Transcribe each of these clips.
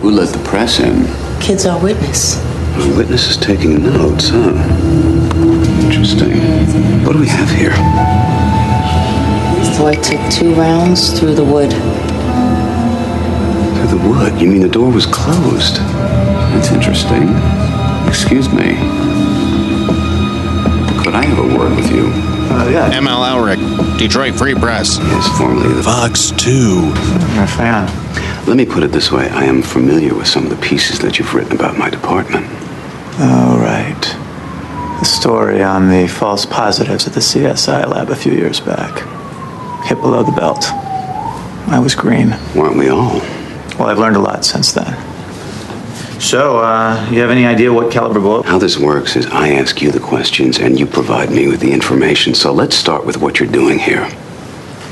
Who let the press in? Kid's are witness. The witness is taking notes, huh? Interesting. What do we have here? Boy took two rounds through the wood. Through the wood? You mean the door was closed? That's interesting. Excuse me. Could I have a word with you? Uh, yeah. ML Elrick, Detroit Free Press. Yes, formerly the Fox 2. I'm a fan. Let me put it this way. I am familiar with some of the pieces that you've written about my department. Oh, right. The story on the false positives at the CSI lab a few years back. Hit below the belt. I was green. Weren't we all? Well, I've learned a lot since then. So, uh, you have any idea what caliber bullet? How this works is I ask you the questions and you provide me with the information. So let's start with what you're doing here.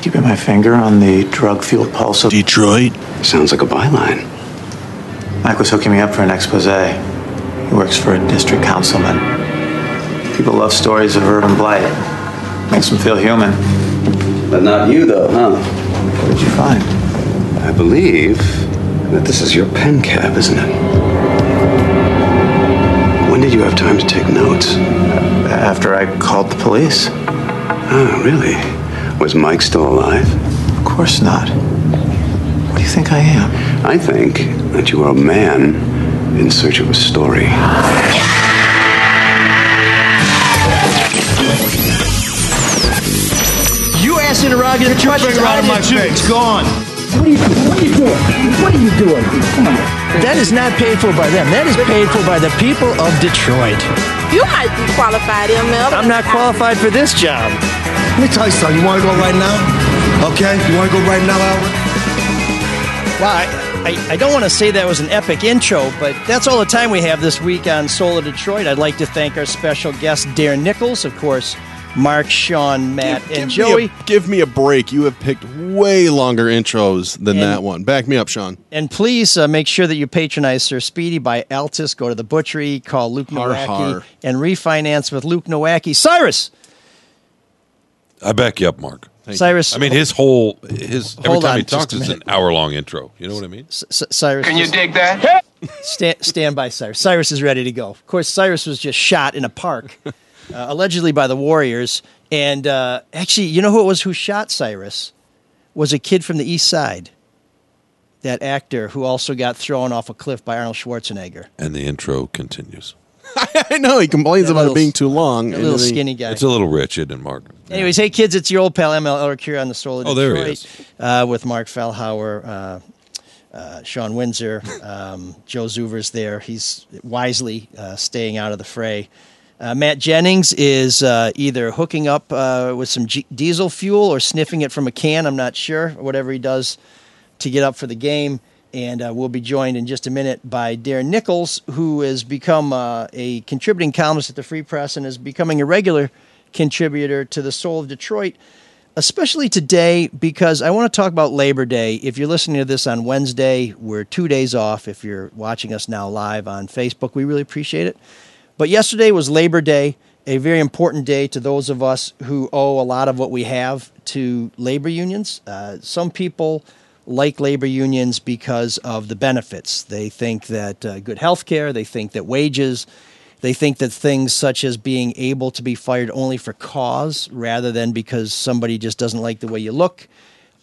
Keeping my finger on the drug-fueled pulse of Detroit. Sounds like a byline. Mike was hooking me up for an expose. He works for a district councilman. People love stories of urban blight. Makes them feel human. But not you, though, huh? What did you find? I believe that this is your pen cap, isn't it? When did you have time to take notes? After I called the police? Oh, really? Was Mike still alive? Of course not. What do you think I am? I think that you are a man in search of a story. You ass interrogative questions out of my face. It's gone. What are you doing? What are you doing? What are you doing? Come on. That is not paid for by them. That is paid for by the people of Detroit. You might be qualified, ML. I'm not qualified for this job. Let me tell you something. You want to go right now? Okay? You want to go right now, Albert? Well, I, I, I don't want to say that was an epic intro, but that's all the time we have this week on Soul of Detroit. I'd like to thank our special guest, Darren Nichols, of course, Mark, Sean, Matt, and give Joey. Me a, give me a break. You have picked way longer intros than And- that one. Back me up, Sean. And please uh, make sure that you patronize Sir Speedy by Altus. Go to the butchery, call Luke Har, Nowacki, har. and refinance with Luke Nowacki. Cyrus! I back you up, Mark. Thank Cyrus. I mean, his whole his every Hold time on he just talks a is an minute. hour long intro. You know what I mean? C- C- Cyrus. Can you just- dig that? Stand, stand by, Cyrus. Cyrus is ready to go. Of course, Cyrus was just shot in a park, uh, allegedly by the Warriors. And uh, actually, you know who it was who shot Cyrus? Was a kid from the East Side. That actor who also got thrown off a cliff by Arnold Schwarzenegger. And the intro continues. I know he complains That about little- it being too long. A and little then he- skinny guy. It's a little rich, isn't it, Mark? Anyways, hey kids, it's your old pal ML Elrick here on the Soul of Oh, there he Detroit is. Uh, with Mark Fellhauer, uh, uh, Sean Windsor, um, Joe Zuver's there. He's wisely uh, staying out of the fray. Uh, Matt Jennings is uh, either hooking up uh, with some G- diesel fuel or sniffing it from a can. I'm not sure. Whatever he does to get up for the game. And uh, we'll be joined in just a minute by Darren Nichols, who has become uh, a contributing columnist at the Free Press and is becoming a regular contributor to the Soul of Detroit, especially today because I want to talk about Labor Day. If you're listening to this on Wednesday, we're two days off. If you're watching us now live on Facebook, we really appreciate it. But yesterday was Labor Day, a very important day to those of us who owe a lot of what we have to labor unions. Uh, some people like labor unions because of the benefits. They think that uh, good health care, they think that wages, they think that things such as being able to be fired only for cause rather than because somebody just doesn't like the way you look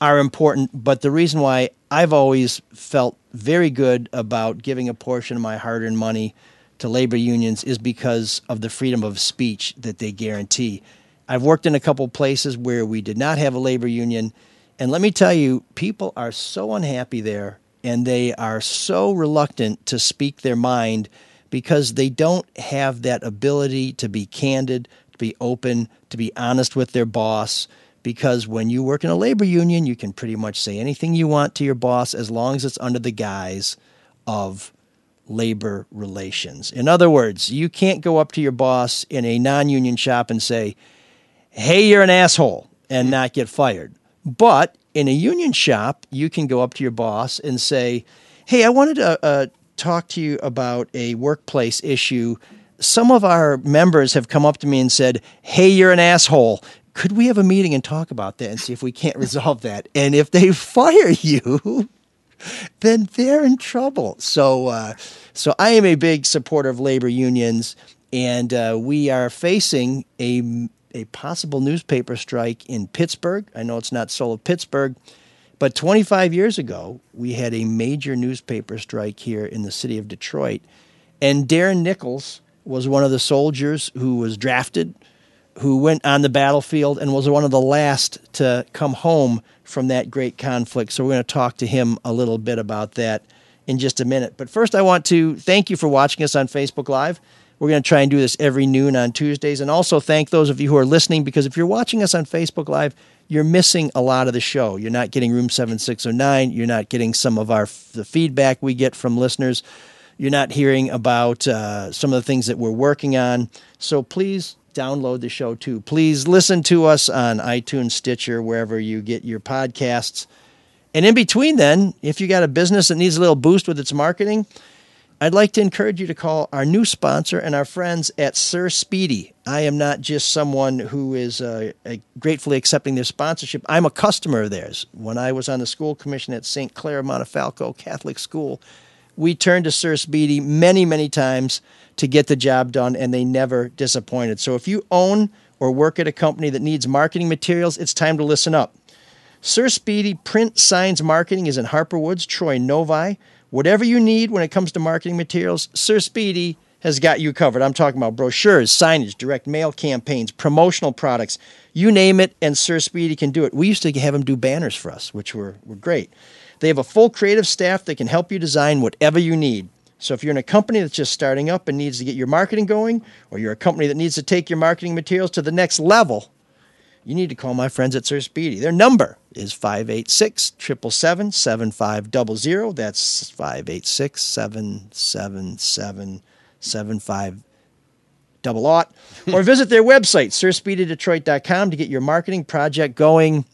are important. But the reason why I've always felt very good about giving a portion of my hard earned money to labor unions is because of the freedom of speech that they guarantee. I've worked in a couple places where we did not have a labor union. And let me tell you, people are so unhappy there and they are so reluctant to speak their mind because they don't have that ability to be candid, to be open, to be honest with their boss. Because when you work in a labor union, you can pretty much say anything you want to your boss as long as it's under the guise of labor relations. In other words, you can't go up to your boss in a non union shop and say, hey, you're an asshole, and not get fired. But in a union shop, you can go up to your boss and say, hey, I wanted to uh, talk to you about a workplace issue. Some of our members have come up to me and said, hey, you're an asshole. Could we have a meeting and talk about that and see if we can't resolve that? And if they fire you, then they're in trouble. So, uh, so I am a big supporter of labor unions, and uh, we are facing a a possible newspaper strike in Pittsburgh. I know it's not sold of Pittsburgh, but 25 years ago we had a major newspaper strike here in the city of Detroit, and Darren Nichols was one of the soldiers who was drafted who went on the battlefield and was one of the last to come home from that great conflict. So we're going to talk to him a little bit about that in just a minute. But first, I want to thank you for watching us on Facebook Live. We're going to try and do this every noon on Tuesdays. And also thank those of you who are listening because if you're watching us on Facebook Live, you're missing a lot of the show. You're not getting Room 7609. You're not getting some of our the feedback we get from listeners. You're not hearing about uh, some of the things that we're working on. So please download the show too. Please listen to us on iTunes, Stitcher, wherever you get your podcasts. And in between, then, if you got a business that needs a little boost with its marketing, I'd like to encourage you to call our new sponsor and our friends at Sir Speedy. I am not just someone who is uh, gratefully accepting their sponsorship. I'm a customer of theirs. When I was on the school commission at St. Clare Montefalco Catholic School, we turned to Sir Speedy many, many times to get the job done, and they never disappointed. So if you own or work at a company that needs marketing materials, it's time to listen up. Sir Speedy Print Signs Marketing is in Harper Woods, Troy Novi. Whatever you need when it comes to marketing materials, Sir Speedy has got you covered. I'm talking about brochures, signage, direct mail campaigns, promotional products, you name it, and Sir Speedy can do it. We used to have him do banners for us, which were, were great. They have a full creative staff that can help you design whatever you need. So if you're in a company that's just starting up and needs to get your marketing going, or you're a company that needs to take your marketing materials to the next level, you need to call my friends at Sir Speedy. Their number is 586 777 7500. That's 586 777 7500 double aught. or visit their website, sirspeedydetroit.com, to get your marketing project going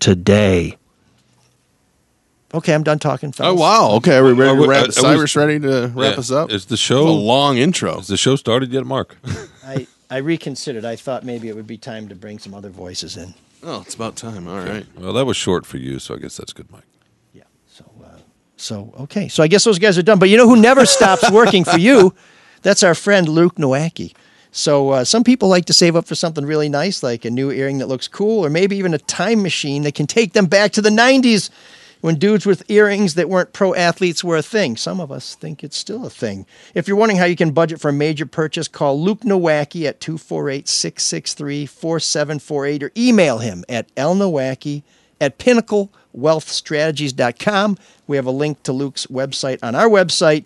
today. Okay, I'm done talking. Oh wow! Okay, are we ready Are to we- wrap? uh, are we- Cyrus ready to wrap Yeah. us up? Is the It's show a long intro? Is the show started yet, Mark? I, I reconsidered. I thought maybe it would be time to bring some other voices in. Oh, it's about time. All right. Well, that was short for you, so I guess that's good, Mike. Yeah. So, uh, so okay. So I guess those guys are done. But you know who never stops working for you? That's our friend Luke Nowacki. So uh, some people like to save up for something really nice, like a new earring that looks cool, or maybe even a time machine that can take them back to the '90s when dudes with earrings that weren't pro athletes were a thing. Some of us think it's still a thing. If you're wondering how you can budget for a major purchase, call Luke Nowacki at 248 663 4748 or email him at lnowacki at pinnaclewealthstrategies.com. We have a link to Luke's website on our website.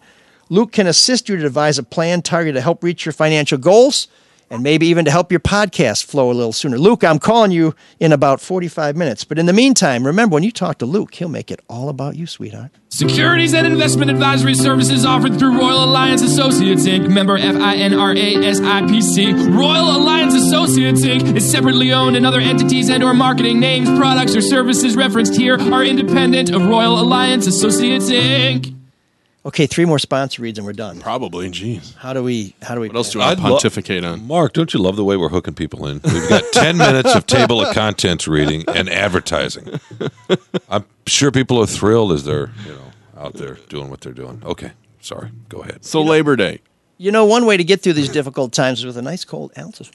Luke can assist you to devise a plan targeted to help reach your financial goals and maybe even to help your podcast flow a little sooner. Luke, I'm calling you in about 45 minutes. But in the meantime, remember when you talk to Luke, he'll make it all about you, sweetheart. Securities and investment advisory services offered through Royal Alliance Associates Inc. Member FINRA. Royal Alliance Associates Inc. is separately owned and other entities and or marketing names, products, or services referenced here are independent of Royal Alliance Associates Inc. Okay, three more sponsor reads and we're done. Probably. Jeez. How do we? How do we? What else do I I'd lo- pontificate on? Mark, don't you love the way we're hooking people in? We've got 10 minutes of table of contents reading and advertising. I'm sure people are thrilled as they're, you know, out there doing what they're doing. Okay, sorry. Go ahead. So Labor Day. You know, one way to get through these difficult times is with a nice cold ounces.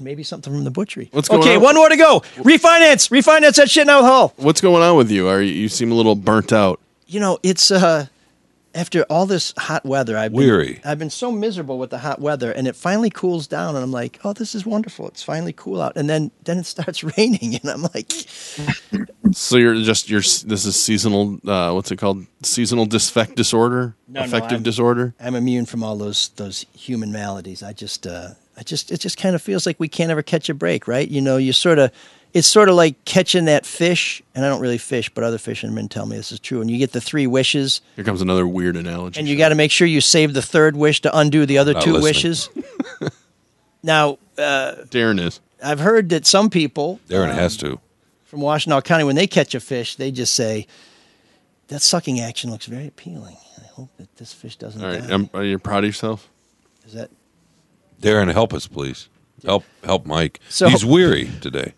Maybe something from the butchery. What's going okay, on? one more to go. Refinance, refinance that shit now with Hull. What's going on with you? Are you, you seem a little burnt out? You know, it's uh after all this hot weather, I've been, Weary. I've been so miserable with the hot weather, and it finally cools down, and I'm like, oh, this is wonderful. It's finally cool out, and then then it starts raining, and I'm like, So you're just you're this is seasonal. Uh, what's it called? Seasonal dysphact disorder. No, no, Affective I'm- disorder. I'm immune from all those those human maladies. I just uh I just it just kind of feels like we can't ever catch a break, right? You know, you sort of it's sort of like catching that fish, and I don't really fish, but other fishermen tell me this is true. And you get the three wishes, Here comes another weird analogy. and you got to make sure you save the third wish to undo the other Not two listening. wishes. now, Darren is. I've heard that some people Darren has to. from Washtenaw County, when they catch a fish, they just say, "That sucking action looks very appealing." I hope that this fish doesn't All right. die. Um, are you proud of yourself? Is that Darren, help us, please. Help help Mike. So- He's weary today.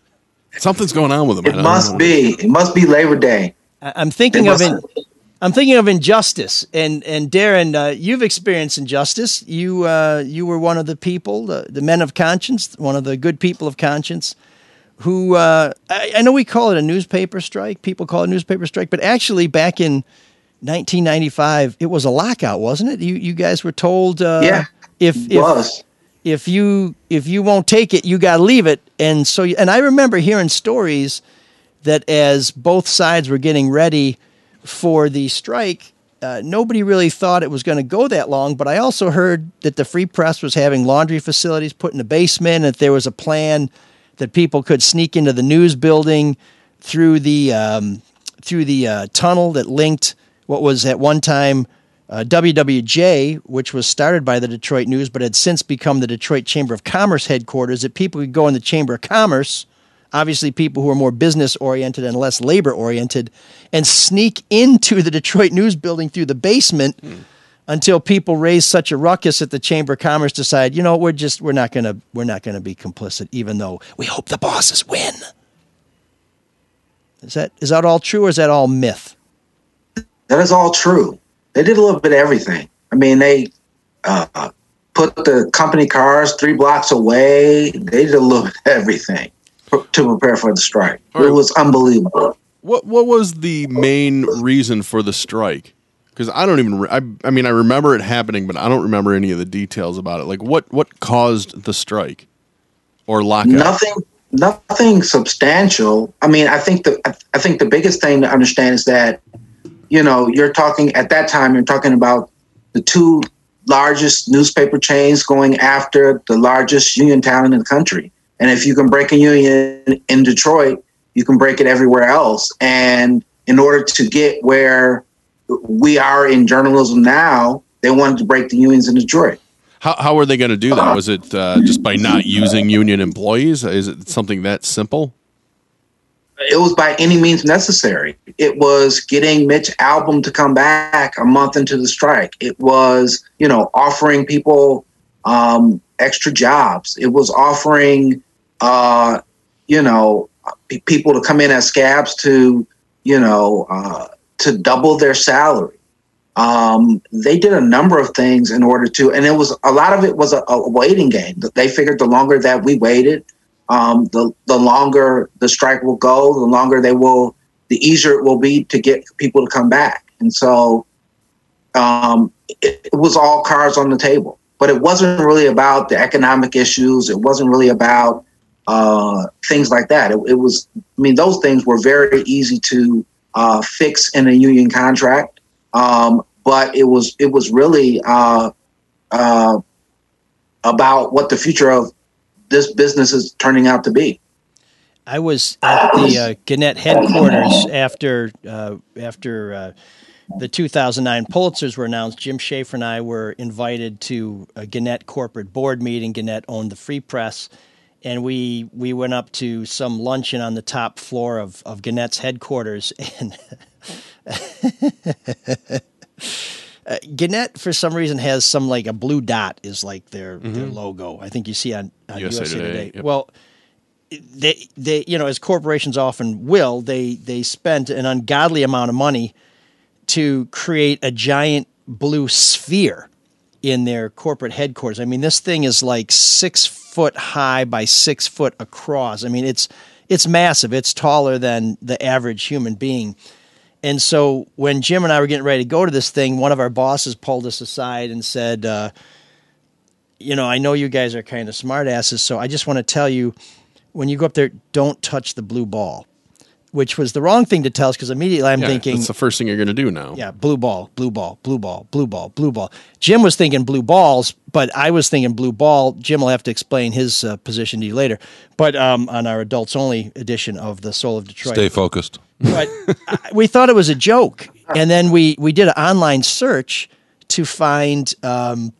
Something's going on with him. It must know. be. It must be Labor Day. I- I'm thinking of must- in, I'm thinking of injustice, and and Darren, uh, you've experienced injustice. You uh, you were one of the people, the, the men of conscience, one of the good people of conscience, who uh, I, I know we call it a newspaper strike. People call it a newspaper strike, but actually back in 1995, it was a lockout, wasn't it? You you guys were told, uh, Yeah, if it if was. If you if you won't take it, you got to leave it. And so, and I remember hearing stories that as both sides were getting ready for the strike, uh, nobody really thought it was going to go that long. But I also heard that the Free Press was having laundry facilities put in the basement, and that there was a plan that people could sneak into the news building through the um, through the uh, tunnel that linked what was at one time uh, WWJ, which was started by the Detroit News, but had since become the Detroit Chamber of Commerce headquarters. That people could go in the Chamber of Commerce, obviously people who are more business oriented and less labor oriented, and sneak into the Detroit News building through the basement. Until people raised such a ruckus at the Chamber of Commerce, decide, you know, we're just we're not gonna we're not gonna be complicit, even though we hope the bosses win. Is that is that all true or is that all myth? That is all true. They did a little bit of everything. I mean, they uh, put the company cars three blocks away. They did a little bit of everything pr- to prepare for the strike. It was unbelievable. What what was the main reason for the strike? Because I don't even. Re- I, I mean, I remember it happening, but I don't remember any of the details about it. Like what what caused the strike or lockout? Nothing, nothing substantial. I mean, I think the I think the biggest thing to understand is that you know you're talking at that time. You're talking about the two largest newspaper chains going after the largest union town in the country. And if you can break a union in Detroit, you can break it everywhere else. And in order to get where we are in journalism now, they wanted to break the unions in Detroit. How how were they going to do that? Was it uh, just by not using union employees? Is it something that simple? It was by any means necessary. It was getting Mitch Albom to come back a month into the strike. It was, you know, offering people um, extra jobs. It was offering, uh, you know, people to come in as scabs to, you know, uh, to double their salary. Um, they did a number of things in order to, and it was a lot of it was a, a waiting game. They figured the longer that we waited, um, the the longer the strike will go, the longer they will, the easier it will be to get people to come back. And so, um, it, it was all cards on the table. But it wasn't really about the economic issues. It wasn't really about uh, things like that. It, it was, I mean, those things were very easy to uh, fix in a union contract. Um, but it was it was really uh, uh, about what the future of this business is turning out to be. I was at the uh, Gannett headquarters after uh, after uh, the 2009 Pulitzers were announced. Jim Schaefer and I were invited to a Gannett corporate board meeting. Gannett owned the Free Press, and we we went up to some luncheon on the top floor of of Gannett's headquarters and. Uh, Gannett, for some reason, has some like a blue dot is like their their Mhm. logo. I think you see on, on USA USA, Today, Today. yep. Well, they they you know as corporations often will they they spent an ungodly amount of money to create a giant blue sphere in their corporate headquarters. I mean, this thing is like six foot high by six foot across. I mean, it's it's massive. It's taller than the average human being. And so when Jim and I were getting ready to go to this thing, one of our bosses pulled us aside and said, uh, "You know, I know you guys are kind of smartasses, so I just want to tell you, when you go up there, don't touch the blue ball." Which was the wrong thing to tell us because immediately I'm Yeah, thinking, that's the first thing you're going to do now. yeah, blue ball, blue ball, blue ball, blue ball, blue ball. Jim was thinking blue balls, but I was thinking blue ball. Jim will have to explain his uh, position to you later. But um, on our adults only edition of the Soul of Detroit, Stay focused. But we thought it was a joke, and then we we did an online search to find um,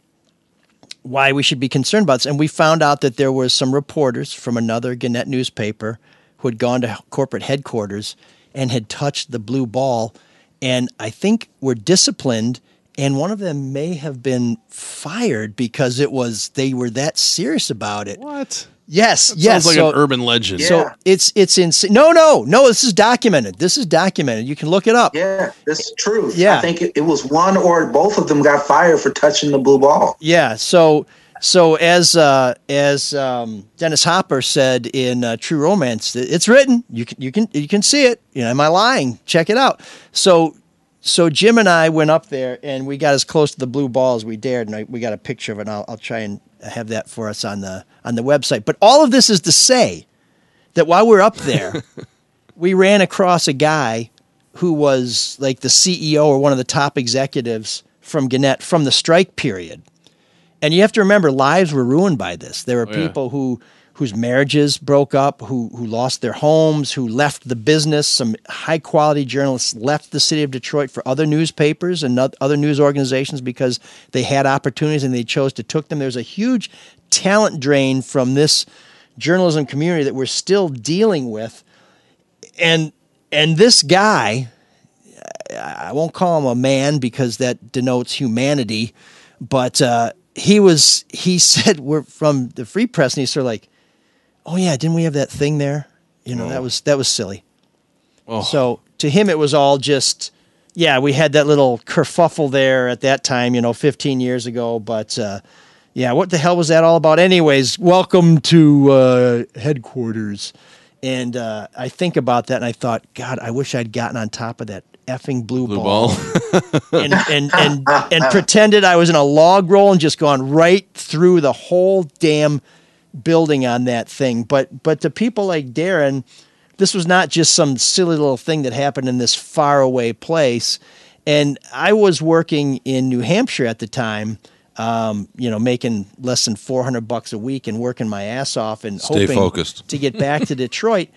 why we should be concerned about this, and we found out that there was some reporters from another Gannett newspaper who had gone to corporate headquarters and had touched the blue ball, and I think were disciplined. And one of them may have been fired because it was they were that serious about it. What? Yes, That yes. sounds like so, an urban legend. So it's it's insane. No, no, no. This is documented. This is documented. You can look it up. Yeah, this is true. Yeah. I think it, it was one or both of them got fired for touching the blue ball. Yeah. So so as uh, as um, Dennis Hopper said in uh, True Romance, it's written. You can you can you can see it. You know, am I lying? Check it out. So so Jim and I went up there and we got as close to the blue ball as we dared, and I, we got a picture of it. And I'll, I'll try and have that for us on the on the website. But all of this is to say that while we're up there, we ran across a guy who was like the CEO or one of the top executives from Gannett from the strike period. And you have to remember, lives were ruined by this. There were Oh, yeah. people who whose marriages broke up, who who lost their homes, who left the business. Some high quality journalists left the city of Detroit for other newspapers and oth- other news organizations because they had opportunities and they chose to took them. There's a huge talent drain from this journalism community that we're still dealing with, and and this guy, I I won't call him a man because that denotes humanity, but uh, he was. He said we're from the Free Press, and he's sort of like, "Oh yeah, didn't we have that thing there? You know, that was that was silly." So to him, it was all just, yeah, we had that little kerfuffle there at that time, you know, 15 years ago. But uh, yeah, what the hell was that all about? Anyways, welcome to uh, headquarters. And uh, I think about that and I thought, God, I wish I'd gotten on top of that effing blue, Blue ball, ball. and, and, and, and pretended I was in a log roll and just gone right through the whole damn building on that thing. But but to people like Darren, this was not just some silly little thing that happened in this faraway place. And I was working in New Hampshire at the time, um, you know, making less than four hundred bucks a week and working my ass off and Stay hoping focused. to get back to Detroit.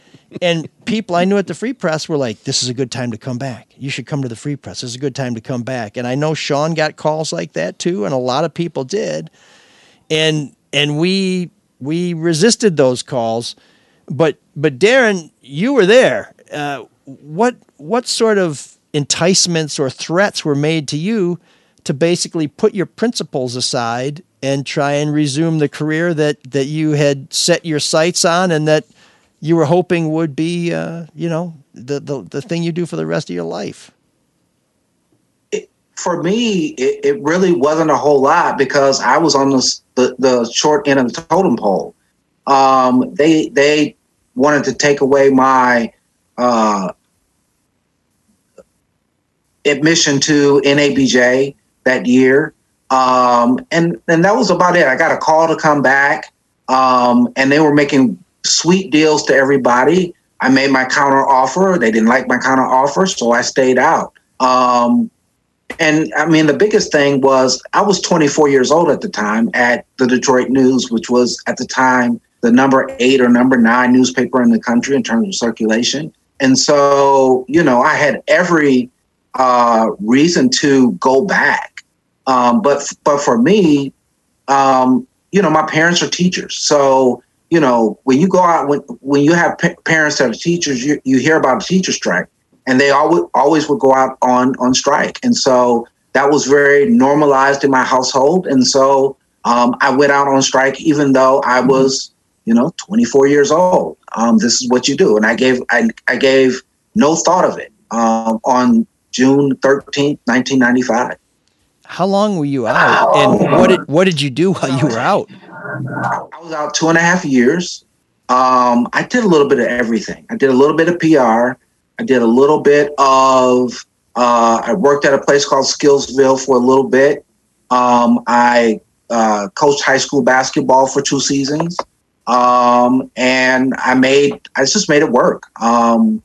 And people I knew at the Free Press were like, "This is a good time to come back. You should come to the Free Press. This is a good time to come back." And I know Sean got calls like that too, and a lot of people did. And and we we resisted those calls, but but Darren, you were there. Uh, what what sort of enticements or threats were made to you to basically put your principles aside and try and resume the career that that you had set your sights on and that you were hoping would be uh, you know the, the the thing you do for the rest of your life For me, it, it really wasn't a whole lot because I was on the, the, the short end of the totem pole. Um, they they wanted to take away my uh, admission to NABJ that year. Um, and, and that was about it. I got a call to come back, um, and they were making sweet deals to everybody. I made my counter offer. They didn't like my counter offer, so I stayed out. Um, and I mean, the biggest thing was I was 24 years old at the time at the Detroit News, which was at the time the number eight or number nine newspaper in the country in terms of circulation. And so, you know, I had every uh, reason to go back. Um, but but for me, um, you know, my parents are teachers, so you know when you go out when when you have pa- parents that are teachers, you, you hear about a teacher strike, and they always always would go out on on strike, and so that was very normalized in my household, and so um, I went out on strike even though I was you know 24 years old. Um, this is what you do, and I gave I, I gave no thought of it um, on June 13th, 1995. how long were you out and what did what did you do while you were out I was out two and a half years. Um, I did a little bit of everything. I did a little bit of PR. I did a little bit of. Uh, I worked at a place called Skillsville for a little bit. Um, I uh, coached high school basketball for two seasons, um, and I made. I just made it work. Um,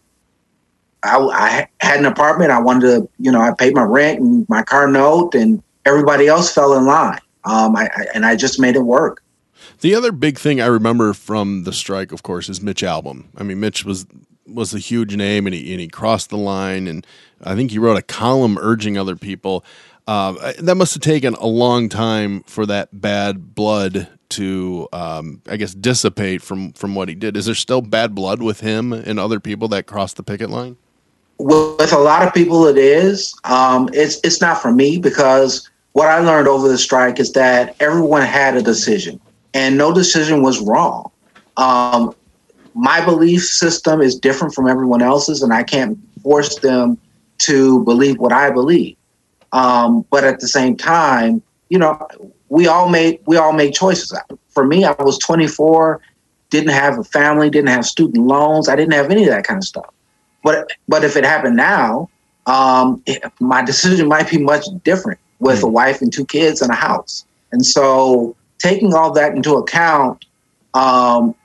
I, I had an apartment. I wanted to, you know, I paid my rent and my car note, and everybody else fell in line. Um, I, I and I just made it work. The other big thing I remember from the strike, of course, is Mitch Albom. I mean, Mitch was was a huge name, and he and he crossed the line, and I think he wrote a column urging other people. Uh, that must have taken a long time for that bad blood to, um, I guess, dissipate from from what he did. Is there still bad blood with him and other people that crossed the picket line? with a lot of people it is um, it's it's not for me because what i learned over the strike is that everyone had a decision and no decision was wrong um, my belief system is different from everyone else's, and I can't force them to believe what I believe. Um, but at the same time, you know, we all made we all made choices. For me, I was 24, didn't have a family, didn't have student loans, I didn't have any of that kind of stuff. But but if it happened now, um, it, my decision might be much different with a wife and two kids and a house. And so, taking all that into account um,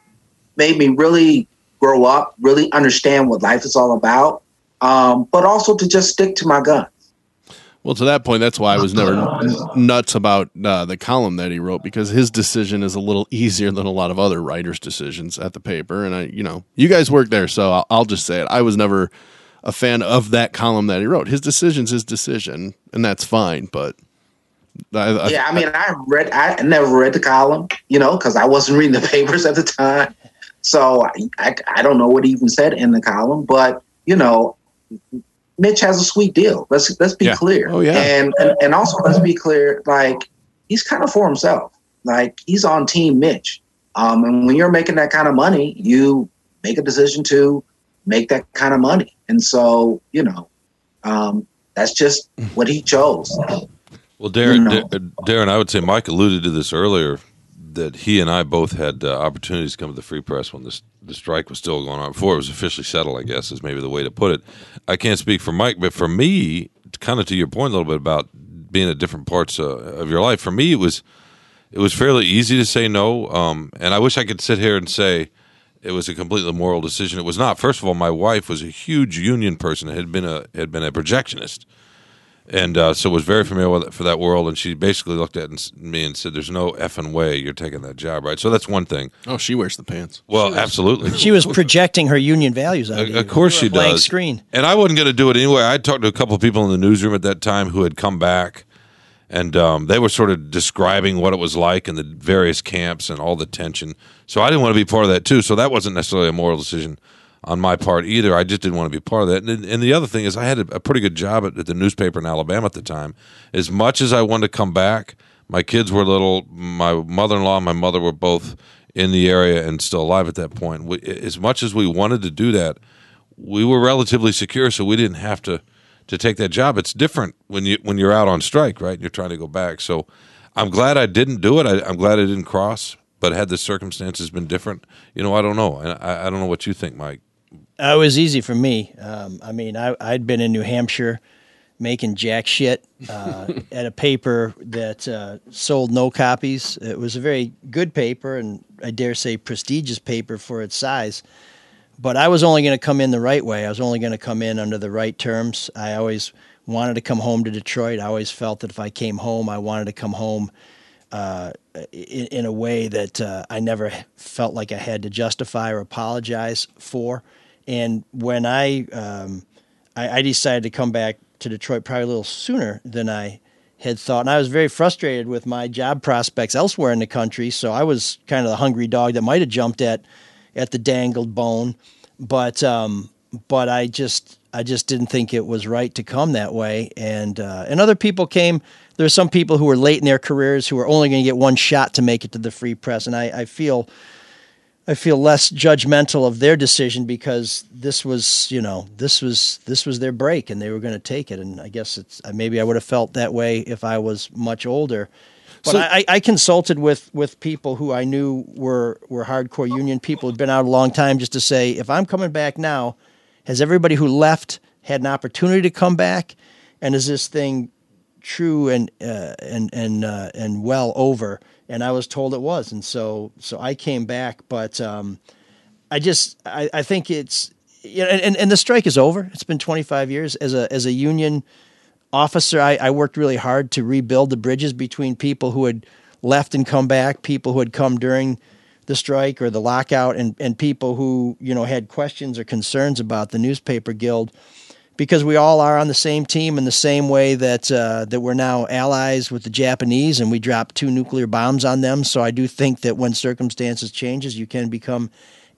made me really grow up, really understand what life is all about, um, but also to just stick to my guns. Well, to that point, that's why I was never nuts about uh, the column that he wrote because his decision is a little easier than a lot of other writers' decisions at the paper. And I, you know, you guys work there, so I'll, I'll just say it. I was never a fan of that column that he wrote. His decision's his decision, and that's fine. But I, I, yeah, I mean, I read, I never read the column, you know, because I wasn't reading the papers at the time. So I, I, I don't know what he even said in the column, but you know, Mitch has a sweet deal. Let's let's be Yeah. clear. Oh, yeah. And, and and also let's be clear. Like he's kind of for himself. Like he's on Team Mitch. Um, and when you're making that kind of money, you make a decision to make that kind of money. And so you know, um, that's just what he chose. Well, Darren, You know. Darren, I would say Mike alluded to this earlier that he and I both had uh, opportunities to come to the Free Press when the strike was still going on before it was officially settled. I guess is maybe the way to put it. I can't speak for Mike, but for me, kind of to your point a little bit about being at different parts uh, of your life. For me, it was it was fairly easy to say no, um, and I wish I could sit here and say it was a completely moral decision. It was not. First of all, my wife was a huge union person. Had been a had been a projectionist, and uh, so was very familiar with it for that world. And she basically looked at me and said, "There's no effing way you're taking that job, right?" So that's one thing. oh, she wears the pants. Well, absolutely. She was projecting her union values on you. Of course You she were a blank does. Screen. And I wasn't going to do it anyway. I talked to a couple of people in the newsroom at that time who had come back, and um, they were sort of describing what it was like in the various camps and all the tension. So I didn't want to be part of that too. So that wasn't necessarily a moral decision on my part either. I just didn't want to be part of that. And, and the other thing is, I had a, a pretty good job at, at the newspaper in Alabama at the time. As much as I wanted to come back, my kids were little. My mother-in-law and my mother were both in the area and still alive at that point. We, as much as we wanted to do that, we were relatively secure, so we didn't have to to take that job. It's different when you when you're out on strike, right? And you're trying to go back. So I'm glad I didn't do it. I, I'm glad I didn't cross. But had the circumstances been different, you know, I don't know. And I, I don't know what you think, Mike. Uh, it was easy for me. Um, I mean, I, I'd been in New Hampshire making jack shit uh, at a paper that uh, sold no copies. It was a very good paper, and I dare say prestigious paper for its size. But I was only going to come in the right way. I was only going to come in under the right terms. I always wanted to come home to Detroit. I always felt that if I came home, I wanted to come home uh, in, in a way that uh, I never felt like I had to justify or apologize for. And when I, um, I I decided to come back to Detroit probably a little sooner than I had thought, and I was very frustrated with my job prospects elsewhere in the country. So I was kind of the hungry dog that might have jumped at at the dangled bone, but um, but I just I just didn't think it was right to come that way. And uh, and other people came. There are some people who were late in their careers who were only going to get one shot to make it to the free press, and I, I feel I feel less judgmental of their decision because this was, you know, this was this was their break and they were going to take it. And I guess it's uh, maybe I would have felt that way if I was much older. But So- I, I consulted with with people who I knew were were hardcore union people who'd been out a long time, just to say if I'm coming back now, has everybody who left had an opportunity to come back, and is this thing true and uh, and and uh, and well over. And I was told it was, and so so I came back. But um, I just I, I think it's you know, and, and the strike is over. It's been 25 years as a as a union officer. I, I worked really hard to rebuild the bridges between people who had left and come back, people who had come during the strike or the lockout, and and people who you know had questions or concerns about the newspaper guild because we all are on the same team in the same way that uh, that we're now allies with the Japanese, and we dropped two nuclear bombs on them. So I do think that when circumstances changes, you can become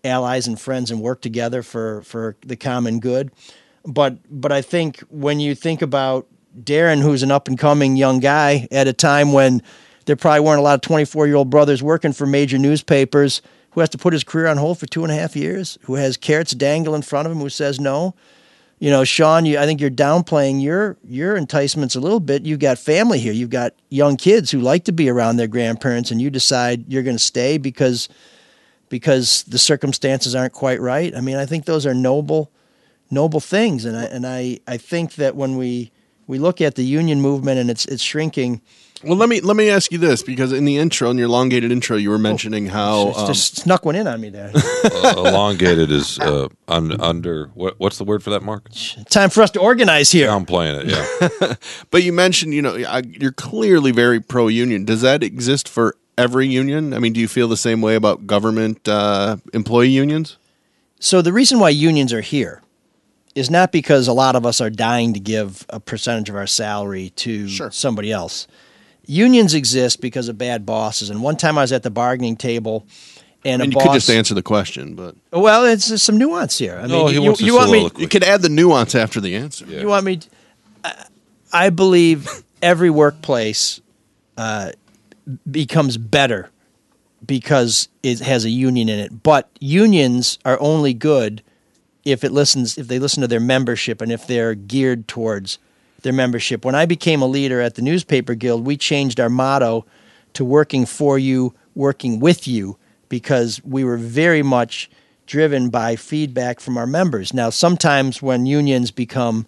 allies and friends and work together for for the common good. But but I think when you think about Darren, who's an up and coming young guy at a time when there probably weren't a lot of 24 year old brothers working for major newspapers who has to put his career on hold for two and a half years, who has carrots dangle in front of him, who says no. You know, Sean, you, I think you're downplaying your your enticements a little bit. You've got family here. You've got young kids who like to be around their grandparents, and you decide you're going to stay because because the circumstances aren't quite right. I mean, I think those are noble noble things, and I and I I think that when we we look at the union movement and it's it's shrinking. Well, let me let me ask you this because in the intro, in your elongated intro, you were mentioning how Just, um, just snuck one in on me there. Uh, elongated is uh, un, under. What, what's the word for that, Mark? Time for us to organize here. I'm playing it. Yeah. but you mentioned, you know, I- you're clearly very pro union. Does that exist for every union? I mean, do you feel the same way about government uh, employee unions? So the reason why unions are here is not because a lot of us are dying to give a percentage of our salary to somebody else. Unions exist because of bad bosses. And one time I was at the bargaining table, and I mean, you boss. could just answer the question, but Well, it's there's some nuance here. I mean, No, he you, wants you want me? You could add the nuance after the answer. You want me? To, I- I believe every workplace uh, becomes better because it has a union in it. But unions are only good if it listens if they listen to their membership and if they're geared towards their membership. When I became a leader at the newspaper guild, we changed our motto to working for you, working with you because we were very much driven by feedback from our members. Now, sometimes when unions become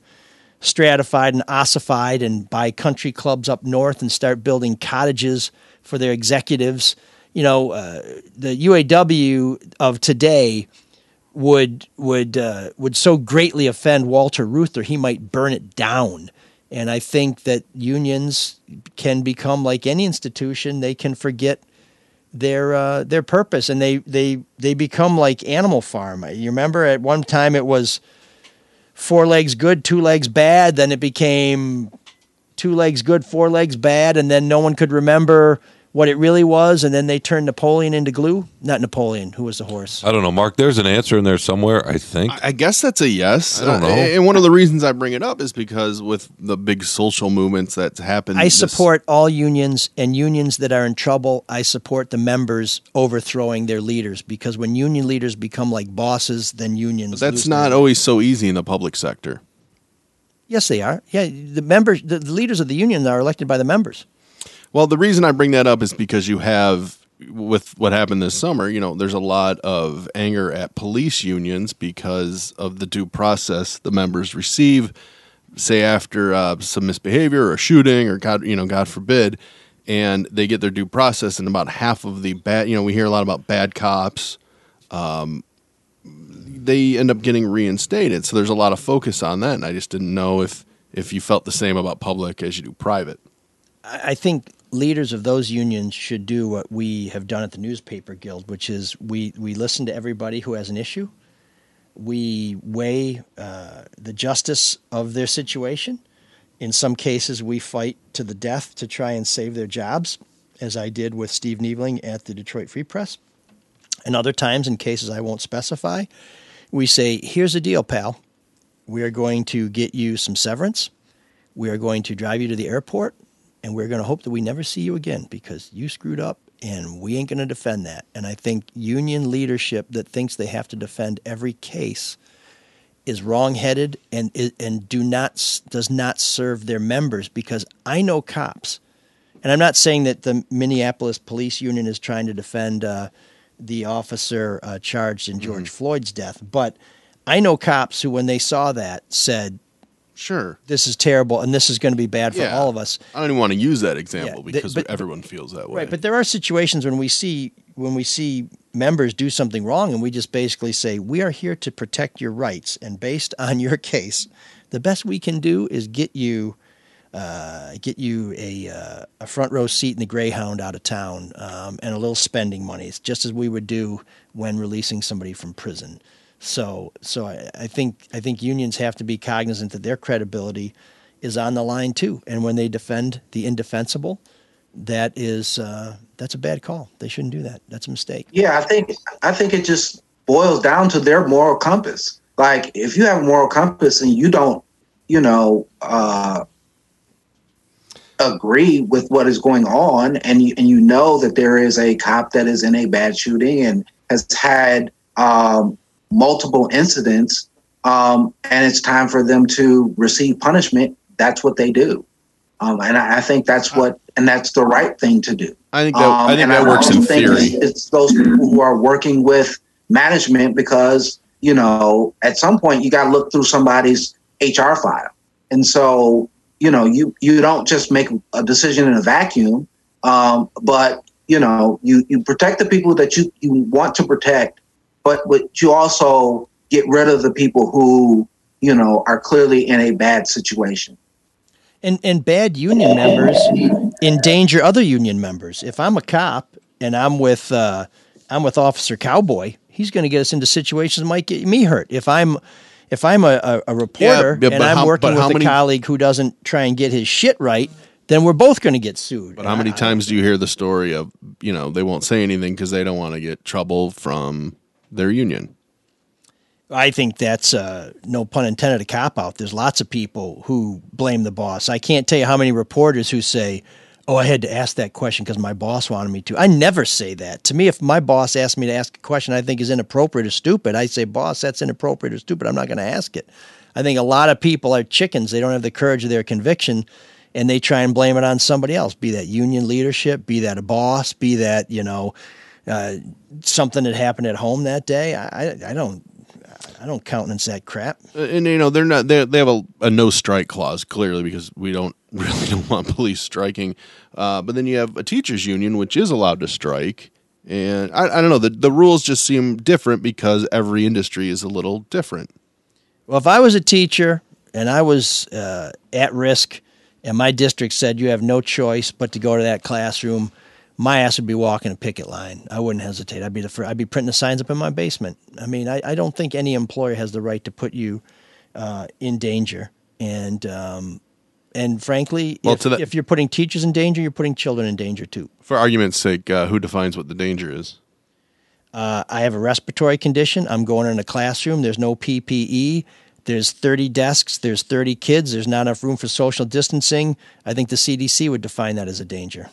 stratified and ossified and buy country clubs up north and start building cottages for their executives. You know, uh, the UAW of today would would uh, would so greatly offend Walter Reuther he might burn it down. And I think that unions can become like any institution; they can forget their uh, their purpose, and they they they become like Animal Farm. You remember at one time it was four legs good, two legs bad. Then it became two legs good, four legs bad, and then no one could remember what it really was. And then they turned Napoleon into glue. Not Napoleon, who was the horse. I don't know, Mark. There's an answer in there somewhere. I think. I guess that's a yes. I don't Uh, know. and one of the reasons I bring it up is because with the big social movements that's happened, I this- support all unions and unions that are in trouble. I support the members overthrowing their leaders because when union leaders become like bosses, then unions. But that's lose not always so easy in the public sector. Yes, they are. Yeah, the members, the, the leaders of the union are elected by the members. Well, the reason I bring that up is because you have with what happened this summer, you know, there's a lot of anger at police unions because of the due process the members receive, say after uh, some misbehavior or shooting or God, you know, God forbid, and they get their due process, and about half of the bad, you know, we hear a lot about bad cops. Um, they end up getting reinstated, so there's a lot of focus on that, and I just didn't know if if you felt the same about public as you do private. I I think leaders of those unions should do what we have done at the newspaper guild, which is we, we listen to everybody who has an issue. We weigh uh, the justice of their situation. In some cases, we fight to the death to try and save their jobs, as I did with Steve Niebling at the Detroit Free Press. And other times, in cases I won't specify, we say, here's the deal, pal. We are going to get you some severance. We are going to drive you to the airport and we're going to hope that we never see you again because you screwed up and we ain't going to defend that. And I think union leadership that thinks they have to defend every case is wrongheaded and and do not does not serve their members because I know cops. And I'm not saying that the Minneapolis Police Union is trying to defend uh, the officer uh, charged in George Floyd's death, but I know cops who, when they saw that, said, "Sure, this is terrible, and this is going to be bad for Yeah. all of us." I don't even want to use that example Yeah, because but- everyone feels that way. Right, but there are situations when we see when we see members do something wrong, and we just basically say, "We are here to protect your rights," and based on your case, the best we can do is get you. Uh, get you a uh, a front row seat in the Greyhound out of town um, and a little spending money. It's just as we would do when releasing somebody from prison. So so I, I think I think unions have to be cognizant that their credibility is on the line too. And when they defend the indefensible, that is uh, that's a bad call. They shouldn't do that. That's a mistake. Yeah, I think I think it just boils down to their moral compass. Like if you have a moral compass and you don't, you know, uh, agree with what is going on, and you and you know that there is a cop that is in a bad shooting, and has had um, multiple incidents um, and it's time for them to receive punishment, that's what they do. Um, and I, I think that's what, and that's the right thing to do. I think that I think that works also in think theory. It's, it's those people who are working with management because you know at some point you got to look through somebody's HR file, and so you know you you don't just make a decision in a vacuum, um, but you know you you protect the people that you you want to protect, but but you also get rid of the people who you know are clearly in a bad situation. And and bad union members endanger other union members. If I'm a cop and I'm with uh, I'm with Officer Cowboy, he's going to get us into situations that might get me hurt. If I'm if I'm a, a, a reporter Yeah, yeah, and I'm how- working with how a colleague who doesn't try and get his shit right, then we're both going to get sued. But how many times do you hear the story of you know they won't say anything because they don't want to get trouble from their union? I think that's uh, no pun intended a cop out. There's lots of people who blame the boss. I can't tell you how many reporters who say, "Oh, I had to ask that question because my boss wanted me to." I never say that. To me, if my boss asks me to ask a question I think is inappropriate or stupid, I say, "Boss, that's inappropriate or stupid. I'm not going to ask it." I think a lot of people are chickens. They don't have the courage of their conviction, and they try and blame it on somebody else. Be that union leadership, be that a boss, be that you know uh, something that happened at home that day. I, I, don't. I don't countenance that crap. Uh, And you know they're not they they have a, a no strike clause clearly because we don't really don't want police striking. Uh, but then you have a teachers union which is allowed to strike, and I, I don't know the the rules just seem different because every industry is a little different. Well, if I was a teacher and I was uh, at risk, and my district said you have no choice but to go to that classroom, my ass would be walking a picket line. I wouldn't hesitate. I'd be the I'd be printing the signs up in my basement. I mean, I, I don't think any employer has the right to put you uh, in danger. And um, and frankly, Well, if, that- if you're putting teachers in danger, you're putting children in danger too. For argument's sake, uh, who defines what the danger is? Uh, I have a respiratory condition. I'm going in a classroom. There's no PPE. There's 30 desks. There's 30 kids. There's not enough room for social distancing. I think the CDC would define that as a danger.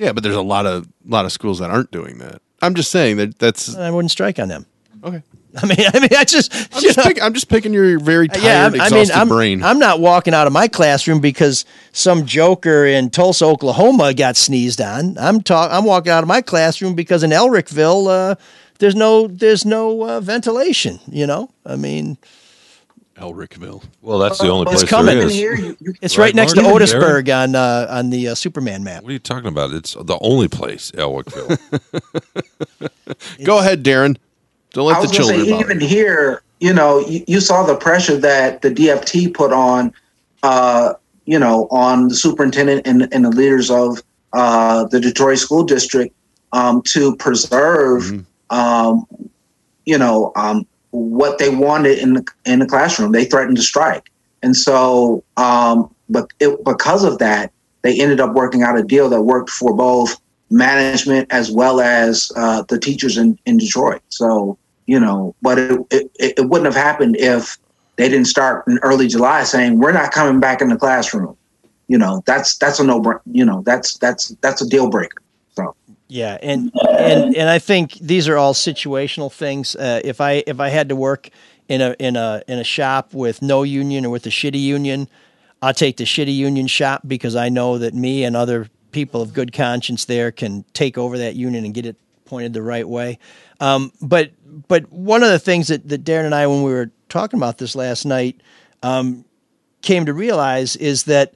Yeah, but there's a lot of lot of schools that aren't doing that. I'm just saying that that's I wouldn't strike on them. Okay. I mean, I mean, I just, I'm just, pick, I'm just picking your very tired, yeah, I'm- I mean, exhausted I'm, brain. I'm not walking out of my classroom because some joker in Tulsa, Oklahoma got sneezed on. I'm talk, I'm walking out of my classroom because in Elrickville, uh, there's no, there's no uh, ventilation. You know, I mean, Elrickville. Well, that's the only it's place coming. there is. It's Right, right, next to Mark? Otisburg on uh, on the uh, Superman map. What are you talking about? It's the only place, Elrickville. Go ahead, Darren. Don't let I the was going to children. say, even you. here, you know, you, you saw the pressure that the DFT put on, uh, you know, on the superintendent and, and the leaders of uh, the Detroit School District um, to preserve, um, you know, um, what they wanted in the in the classroom. They threatened to strike, and so, um, but it, because of that, they ended up working out a deal that worked for both management as well as uh, the teachers in, in Detroit. So, you know, but it, it, it wouldn't have happened if they didn't start in early July saying we're not coming back in the classroom. You know, that's that's a no. You know, that's that's that's a deal breaker. Yeah, and and and I think these are all situational things. Uh, if I if I had to work in a in a in a shop with no union or with a shitty union, I'll take the shitty union shop because I know that me and other people of good conscience there can take over that union and get it pointed the right way. Um, but but one of the things that, that Darren and I, when we were talking about this last night, um, came to realize is that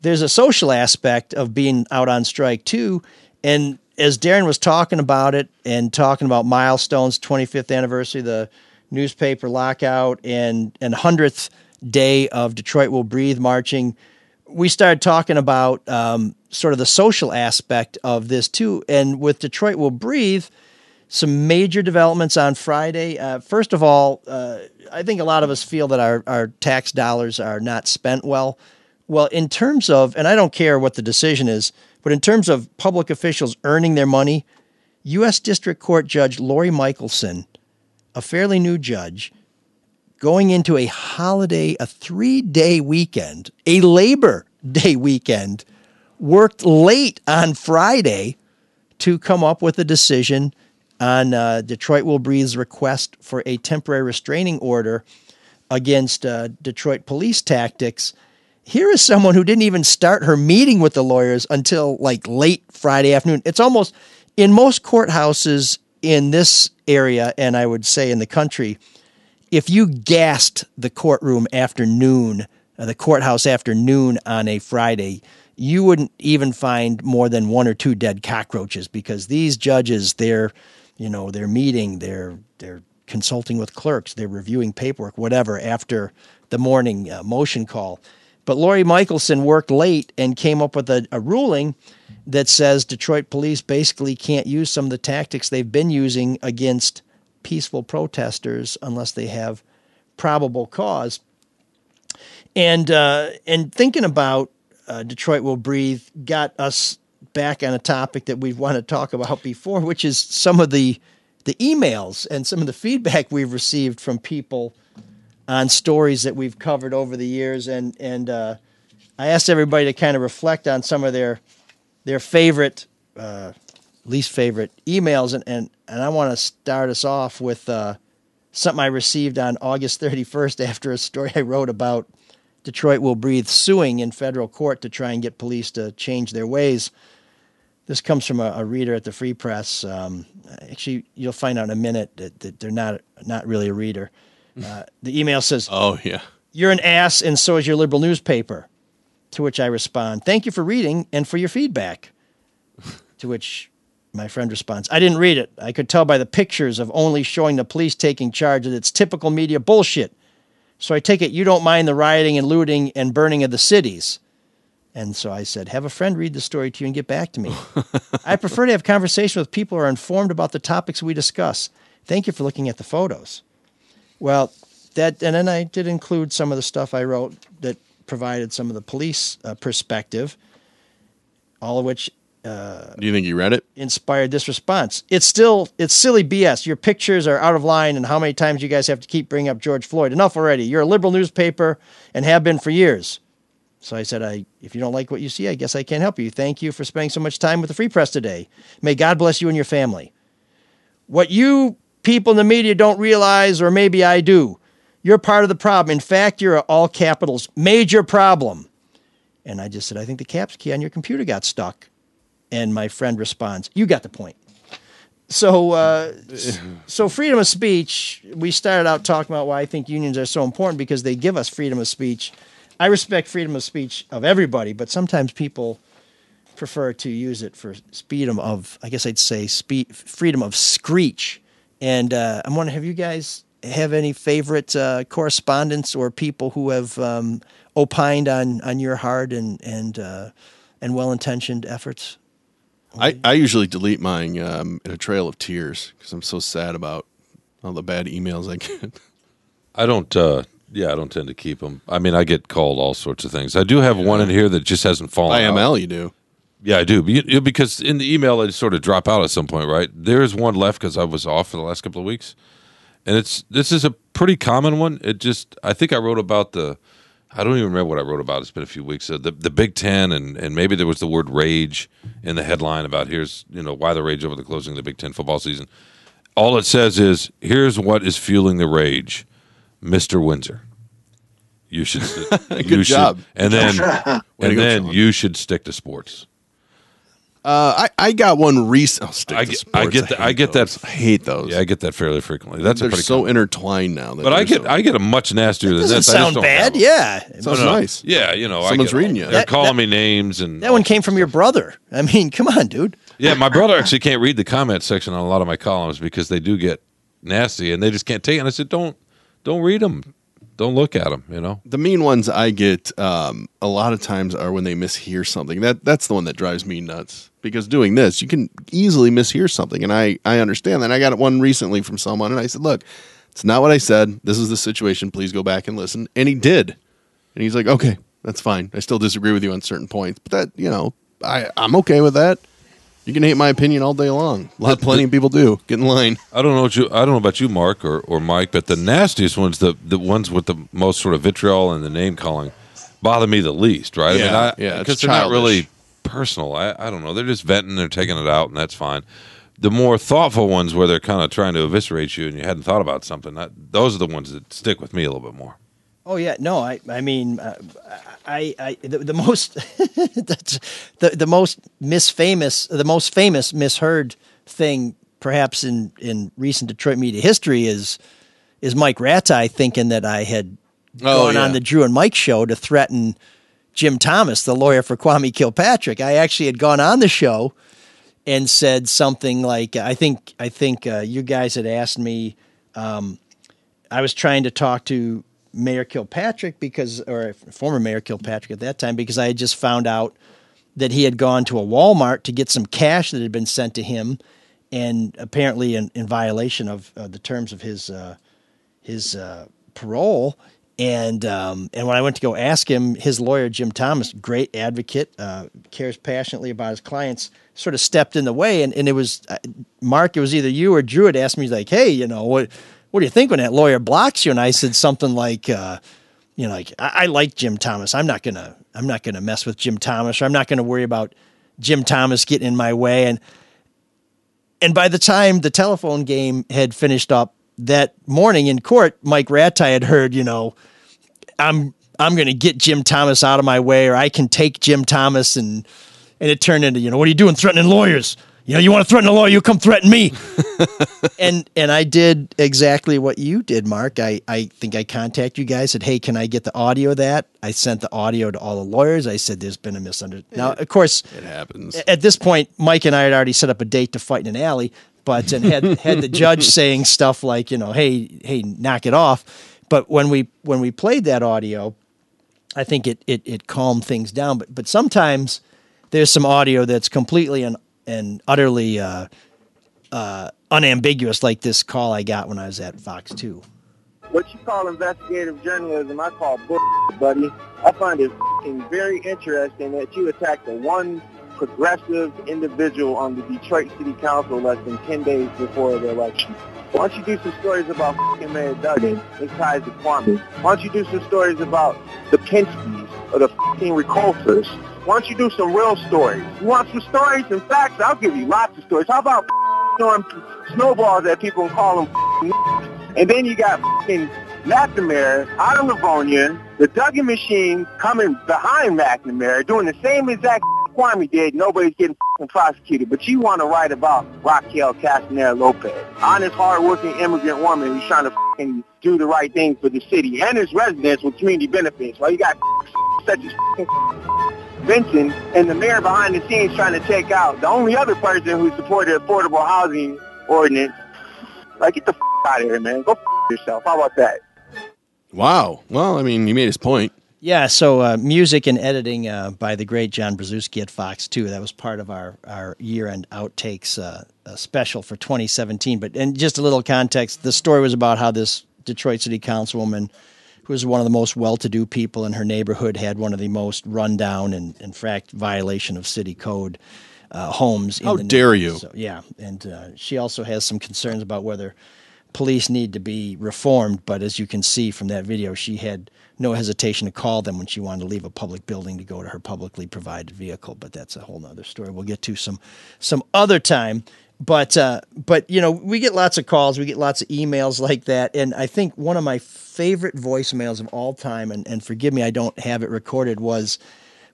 there's a social aspect of being out on strike too. And as Darren was talking about it and talking about milestones, 25th anniversary, the newspaper lockout, and and hundredth day of Detroit Will Breathe marching, we started talking about um, sort of the social aspect of this too. And with Detroit Will Breathe, some major developments on Friday. Uh, first of all, uh, I think a lot of us feel that our, our tax dollars are not spent well. Well, in terms of, and I don't care what the decision is, but in terms of public officials earning their money, U.S. District Court Judge Laurie Michelson, a fairly new judge, going into a holiday, a three day weekend, a Labor Day weekend, worked late on Friday to come up with a decision on uh, Detroit Will Breathe's request for a temporary restraining order against uh, Detroit police tactics. Here is someone who didn't even start her meeting with the lawyers until like late Friday afternoon. It's almost in most courthouses in this area, and I would say in the country, if you gassed the courtroom after noon, uh, the courthouse after noon on a Friday, you wouldn't even find more than one or two dead cockroaches because these judges, they're, you know, they're meeting, they're they're consulting with clerks, they're reviewing paperwork, whatever after the morning uh, motion call. But Laurie Michelson worked late and came up with a, a ruling that says Detroit police basically can't use some of the tactics they've been using against peaceful protesters unless they have probable cause. And uh, and thinking about uh, Detroit Will Breathe got us back on a topic that we've wanted to talk about before, which is some of the the emails and some of the feedback we've received from people on stories that we've covered over the years. And and uh, I asked everybody to kind of reflect on some of their their favorite, uh, least favorite emails, and and and I want to start us off with uh, something I received on August 31st after a story I wrote about Detroit Will Breathe suing in federal court to try and get police to change their ways. This comes from a, a reader at the Free Press. Um, actually, you'll find out in a minute that, that they're not not really a reader. Uh, the email says, "Oh yeah, you're an ass, and so is your liberal newspaper." To which I respond, "Thank you for reading and for your feedback." to which my friend responds, "I didn't read it. I could tell by the pictures of only showing the police taking charge that it's typical media bullshit. So I take it you don't mind the rioting and looting and burning of the cities." And so I said, have a friend read the story to you and get back to me. I prefer to have conversation with people who are informed about the topics we discuss. Thank you for looking at the photos. Well, that and then I did include some of the stuff I wrote that provided some of the police uh, perspective, all of which uh, Do you think you read it? inspired this response. It's still it's silly BS. Your pictures are out of line, and how many times you guys have to keep bringing up George Floyd? Enough already. You're a liberal newspaper and have been for years. So I said, I if you don't like what you see, I guess I can't help you. Thank you for spending so much time with the Free Press today. May God bless you and your family. What you people in the media don't realize, or maybe I do, you're part of the problem. In fact, you're all capitals major problem. And I just said, I think the caps key on your computer got stuck. And my friend responds, You got the point. So, uh, so freedom of speech. We started out talking about why I think unions are so important because they give us freedom of speech. I respect freedom of speech of everybody, but sometimes people prefer to use it for freedom of, I guess I'd say, freedom of screech. And uh, I'm wondering, have you guys have any favorite uh, correspondents or people who have um, opined on on your hard and and uh, and well intentioned efforts? I, I usually delete mine um, in a trail of tears because I'm so sad about all the bad emails I get. I don't. Uh, yeah, I don't tend to keep them. I mean, I get called all sorts of things. I do have one in here that just hasn't fallen. IML, out. You do. Yeah, I do. But you- you- Because in the email, they sort of drop out at some point, right? There is one left because I was off for the last couple of weeks, and it's this is a pretty common one. It just I think I wrote about the. I don't even remember what I wrote about. It's been a few weeks. Uh, the the Big Ten and and maybe there was the word rage in the headline about here's you know why the rage over the closing of the Big Ten football season. All it says is here's what is fueling the rage, Mister Windsor. You should. Good you should- job. and then job. Way to and go, then Shawn. you should stick to sports. Uh, I, I got one recent. I'll I get. I get that. I hate get those. that. I hate those. Yeah, I get that fairly frequently. That's they're pretty. so common- intertwined now. that but I get so- I get a much nastier than Doesn't this. I just sound bad. have them. Yeah, Sounds No, no. nice. Yeah, you know, I Someone's get- reading you. They're That- calling that- me names and That one came from your brother. I mean, come on, dude. Yeah, my brother actually can't read the comment section on a lot of my columns because they do get nasty and they just can't take it. And I said, don't don't read them, don't look at them. You know. The mean ones I get um, a lot of times are when they mishear something. That that's the one that drives me nuts. Because doing this, you can easily mishear something, and I I understand that. I got one recently from someone, and I said, "Look, it's not what I said. This is the situation. Please go back and listen." And he did, and he's like, "Okay, that's fine. I still disagree with you on certain points, but that you know, I I'm okay with that. You can hate my opinion all day long. A lot, plenty of people do. Get in line. I don't know what you. I don't know about you, Mark or, or Mike, but the nastiest ones, the the ones with the most sort of vitriol and the name calling, bother me the least. Right? Yeah, I mean, I, yeah, because they're not really personal. I, I don't know. They're just venting. They're taking it out, and that's fine. the more thoughtful ones where they're kind of trying to eviscerate you and you hadn't thought about something. That, those are the ones that stick with me a little bit more. Oh yeah, no, I I mean, uh, I I the, the most that's the the most misfamous, the most famous misheard thing perhaps in in recent Detroit media history is is Mike Rataj thinking that I had Oh, gone yeah. on the Drew and Mike show to threaten Jim Thomas, the lawyer for Kwame Kilpatrick. I actually had gone on the show and said something like, I think I think uh, you guys had asked me. Um, I was trying to talk to Mayor Kilpatrick because, or former Mayor Kilpatrick at that time, because I had just found out that he had gone to a Walmart to get some cash that had been sent to him, and apparently in, in violation of uh, the terms of his uh, his uh, parole. And um, and when I went to go ask him, his lawyer Jim Thomas, great advocate, uh, cares passionately about his clients, sort of stepped in the way. And, and it was uh, Mark. It was either you or Drew had asked me like, "Hey, you know what? What do you think when that lawyer blocks you?" And I said something like, uh, "You know, like I, I like Jim Thomas. I'm not gonna I'm not gonna mess with Jim Thomas, or I'm not gonna worry about Jim Thomas getting in my way." And and by the time the telephone game had finished up that morning in court, Mike Rataj had heard, you know, I'm I'm going to get Jim Thomas out of my way, or I can take Jim Thomas, and and it turned into, you know, what are you doing, threatening lawyers? You know, you want to threaten a lawyer, you come threaten me. and and I did exactly what you did, Mark. I I think I contacted you guys, and said, hey, can I get the audio of that? I sent the audio to all the lawyers. I said, there's been a misunderstanding. Now, of course, It happens. at this point, Mike and I had already set up a date to fight in an alley, but and had had the judge saying stuff like, you know, hey, hey, knock it off. But when we when we played that audio, I think it it, it calmed things down. But but sometimes there's some audio that's completely and and utterly uh, uh, unambiguous, like this call I got when I was at Fox Two. What you call investigative journalism, I call bull, buddy. I find it very interesting that you attacked the one progressive individual on the Detroit City Council less than 10 days before the election. Why don't you do some stories about f***ing Mayor Duggan and to Kwame? Why don't you do some stories about the Pinskys or the f***ing Recolters? Why don't you do some real stories? You want some stories and facts? I'll give you lots of stories. How about throwing snowballs at people and call them and then you got f***ing McNamara out of Livonia, the Duggan machine coming behind McNamara, doing the same exact Kwame did. Nobody's getting prosecuted. But you want to write about Raquel Castañeda-López, honest, hardworking immigrant woman who's trying to do the right thing for the city and its residents with community benefits. While you got such as Benson and the mayor behind the scenes trying to take out the only other person who supported affordable housing ordinance. Like, get the f- out of here, man. Go f- yourself. How about that? Wow. Well, I mean, you made his point. Yeah, so uh, music and editing uh, by the great John Brzezinski at Fox 2. That was part of our, our year end outtakes uh, uh, special for 2017. But and just a little context the story was about how this Detroit City Councilwoman, who was one of the most well to do people in her neighborhood, had one of the most rundown and, in fact, violation of city code uh, homes. in How dare you. So, yeah, and uh, she also has some concerns about whether police need to be reformed. But as you can see from that video, she had no hesitation to call them when she wanted to leave a public building to go to her publicly provided vehicle. But that's a whole nother story. We'll get to some some other time. But uh, but you know we get lots of calls, we get lots of emails like that, and I think one of my favorite voicemails of all time, and, and forgive me, I don't have it recorded, was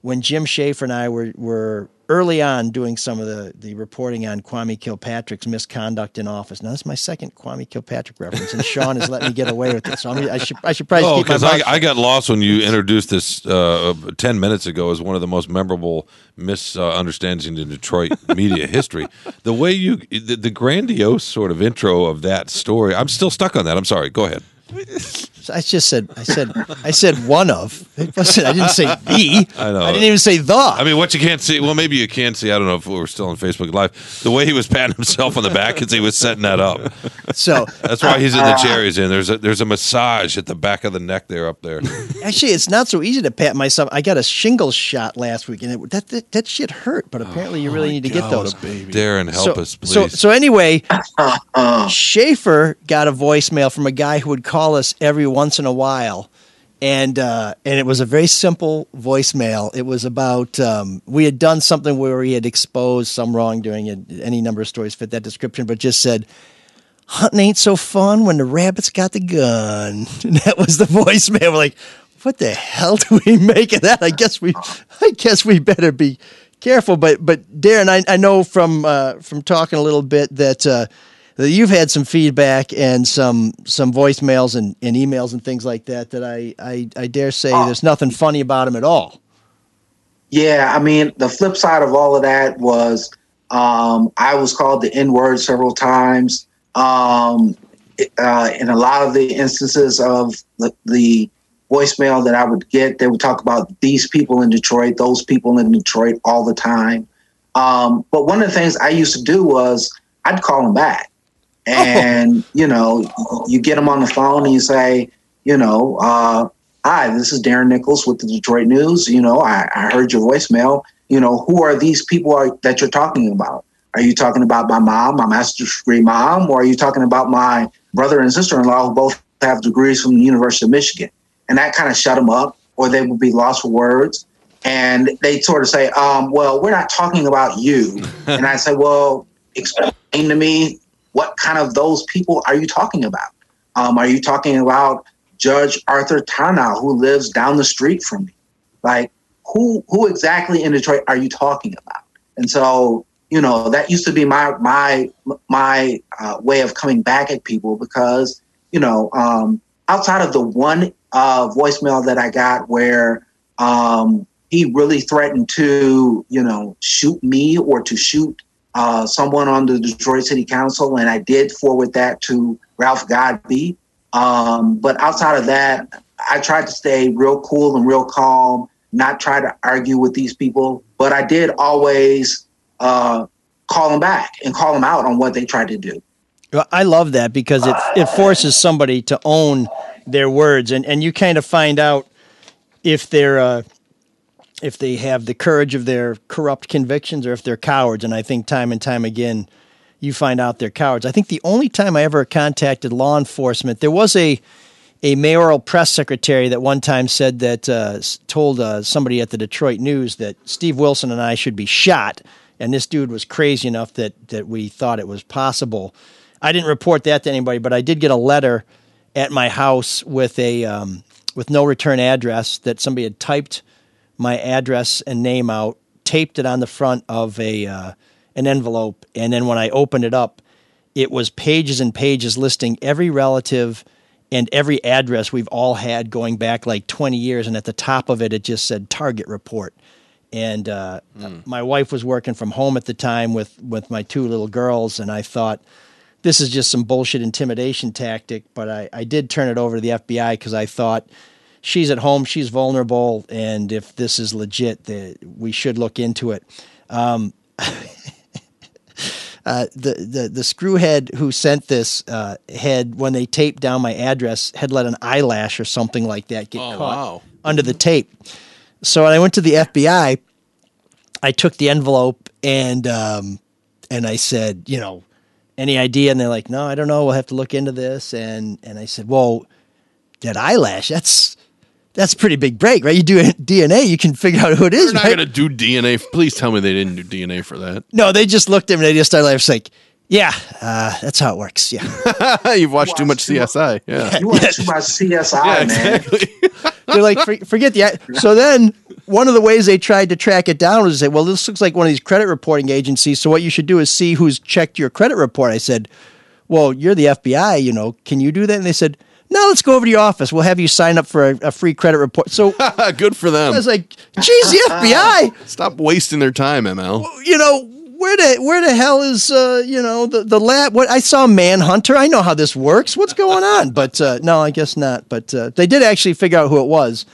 when Jim Schaefer and I were, were early on doing some of the, the reporting on Kwame Kilpatrick's misconduct in office. Now, this is my second Kwame Kilpatrick reference, and Shawn has let me get away with it. So I'm, I should I should probably Oh, keep because I, I got lost when you introduced this uh, ten minutes ago as one of the most memorable misunderstandings in Detroit media history. The way you, the, the grandiose sort of intro of that story, I'm still stuck on that. I'm sorry. Go ahead. I just said I said I said one of. It wasn't, I didn't say the. I know. I didn't even say the. I mean, what you can't see, well, maybe you can't see. I don't know if we're still on Facebook Live. The way he was patting himself on the back as he was setting that up. So That's why he's in the uh, chair he's in. There's a there's a massage at the back of the neck there up there. Actually, it's not so easy to pat myself. I got a shingles shot last week, and it, that, that that shit hurt. But apparently, you really need to get those. Darren, help so, us, please. So, so anyway, Schaefer got a voicemail from a guy who would call us every once in a while, and uh, and it was a very simple voicemail. It was about um, we had done something where we had exposed some wrongdoing, any number of stories fit that description, but just said. Hunting ain't so fun when the rabbit's got the gun. And that was the voicemail. We're like, what the hell do we make of that? I guess we, I guess we better be careful. But but Darren, I, I know from uh, from talking a little bit that uh, you've had some feedback and some some voicemails and, and emails and things like that. That I I, I dare say there's nothing funny about them at all. Yeah, I mean, the flip side of all of that was um, I was called the N word several times. Um, uh, in a lot of the instances of the, the voicemail that I would get, they would talk about these people in Detroit, those people in Detroit all the time. Um, but one of the things I used to do was I'd call them back. And, you know, you get them on the phone and you say, you know, uh, hi, this is Darren Nichols with the Detroit News. You know, I, I heard your voicemail. You know, who are these people are, that you're talking about? Are you talking about my mom, my master's degree mom, or are you talking about my brother and sister in law who both have degrees from the University of Michigan? And that kind of shut them up, or they would be lost for words. And they sort of say, um, Well, we're not talking about you. and I say, Well, explain to me what kind of those people are you talking about? Um, are you talking about Judge Arthur Tarnow, who lives down the street from me? Like, who who exactly in Detroit are you talking about? And so you know that used to be my my my uh, way of coming back at people because you know um, outside of the one uh, voicemail that I got where um, he really threatened to you know shoot me or to shoot uh, someone on the Detroit City Council, and I did forward that to Ralph Godbee. Um, but outside of that, I tried to stay real cool and real calm, not try to argue with these people. But I did always uh, call them back and call them out on what they tried to do. I love that because it it forces somebody to own their words, and, and you kind of find out if they're uh, if they have the courage of their corrupt convictions or if they're cowards. And I think time and time again, you find out they're cowards. I think the only time I ever contacted law enforcement, there was a a mayoral press secretary that one time said that uh, told uh, somebody at the Detroit News that Steve Wilson and I should be shot, and this dude was crazy enough that that we thought it was possible. I didn't report that to anybody, but I did get a letter at my house with a um, with no return address that somebody had typed my address and name out, taped it on the front of a uh, an envelope, and then when I opened it up, it was pages and pages listing every relative and every address we've all had going back like 20 years, and at the top of it, it just said target report. And uh, my wife was working from home at the time with with my two little girls, and I thought this is just some bullshit intimidation tactic. But I, I did turn it over to the FBI because I thought she's at home, she's vulnerable, and if this is legit, the, we should look into it. Um, uh, the, the the screwhead who sent this uh, had when they taped down my address had let an eyelash or something like that get Oh, caught wow. under the tape. So when I went to the FBI, I took the envelope and um, and I said, you know, any idea? And they're like, no, I don't know. We'll have to look into this. And and I said, well, that eyelash, that's that's a pretty big break, right? You do DNA, you can figure out who it is, They're not right? going to do DNA. Please tell me they didn't do DNA for that. No, they just looked at me and they just started laughing. Like, yeah, uh, that's how it works. Yeah. You've watched too much CSI. Yeah. You watch too much CSI, Yeah, man. exactly. They're like, "For- forget the. So then, one of the ways they tried to track it down was to say, well, this looks like one of these credit reporting agencies. So what you should do is see who's checked your credit report. I said, well, you're the FBI. You know, can you do that? And they said, no, let's go over to your office. We'll have you sign up for a, a free credit report. So Good for them. I was like, geez, the FBI. Stop wasting their time, ML. You know, where the where the hell is uh, you know the the lab? What I saw Manhunter. I know how this works. What's going on? But uh, no, I guess not. But uh, they did actually figure out who it was,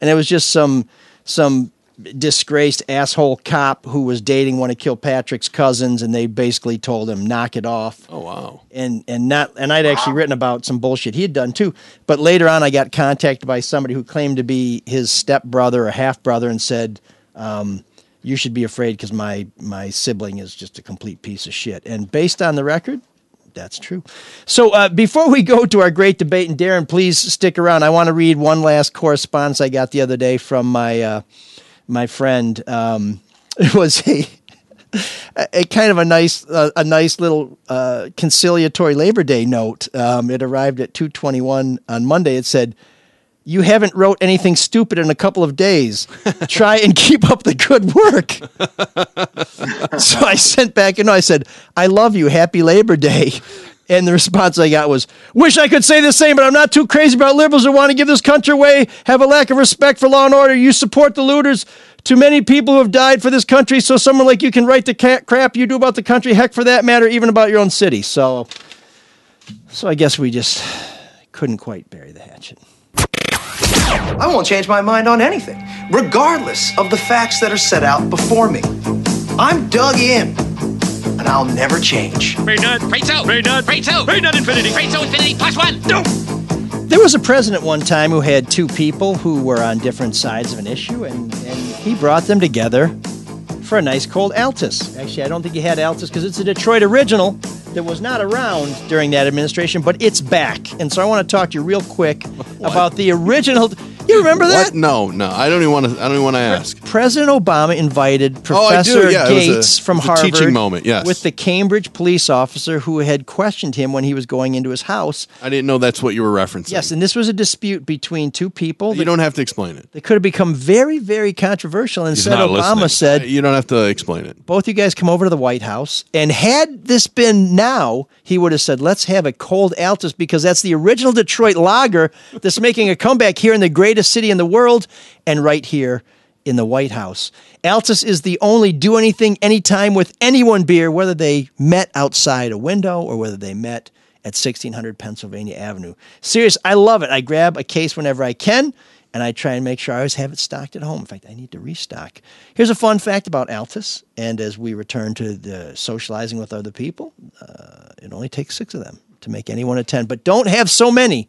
and it was just some some disgraced asshole cop who was dating one of Kilpatrick's cousins, and they basically told him knock it off. Oh wow. And and not and I'd actually written about some bullshit he had done too. But later on, I got contacted by somebody who claimed to be his stepbrother or half brother, and said. Um, you should be afraid because my my sibling is just a complete piece of shit. And based on the record, That's true. So uh, before we go to our great debate, and Darren, please stick around. I want to read one last correspondence I got the other day from my uh, my friend. Um, it was a a kind of a nice a nice little uh, conciliatory Labor Day note. Um, it arrived at two twenty one on Monday. It said. You haven't wrote anything stupid in a couple of days. Try and keep up the good work. so I sent back, you know, I said, I love you. Happy Labor Day. And the response I got was, Wish I could say the same, but I'm not too crazy about liberals who want to give this country away, have a lack of respect for law and order. You support the looters. Too many people who have died for this country, so someone like you can write the crap you do about the country, heck, for that matter, even about your own city. So, so I guess we just couldn't quite bury the hatchet. I won't change my mind on anything, regardless of the facts that are set out before me. I'm dug in, and I'll never change. Brain nut. Brain two. Brain nut. Brain two. Brain nut infinity. Brain two infinity plus one. No. There was a president one time who had two people who were on different sides of an issue, and, and he brought them together for a nice cold Altes. Actually, I don't think he had Altes because it's a Detroit original that was not around during that administration, but it's back. And so I want to talk to you real quick about the original. You remember that? What? No, no. I don't even want to. I don't even want to ask. President Obama invited Oh, I do, Professor yeah, it was a- Gates from it was a Harvard teaching moment, yes. with the Cambridge police officer who had questioned him when he was going into his house. I didn't know that's what you were referencing. Yes, and this was a dispute between two people. You don't have to explain it. They could have become very, very controversial. And He's instead, not Obama listening. said, You don't have to explain it. both you guys come over to the White House. And had this been now, he would have said, let's have a cold Altes because that's the original Detroit lager that's making a comeback here in the greatest city in the world and right here in the White House. Altes is the only do anything anytime with anyone beer, whether they met outside a window or whether they met at 1600 Pennsylvania Avenue. Serious, I love it. I grab a case whenever I can and I try and make sure I always have it stocked at home. In fact, I need to restock. Here's a fun fact about Altes, and as we return to the socializing with other people, uh, it only takes six of them to make anyone a 10. But don't have so many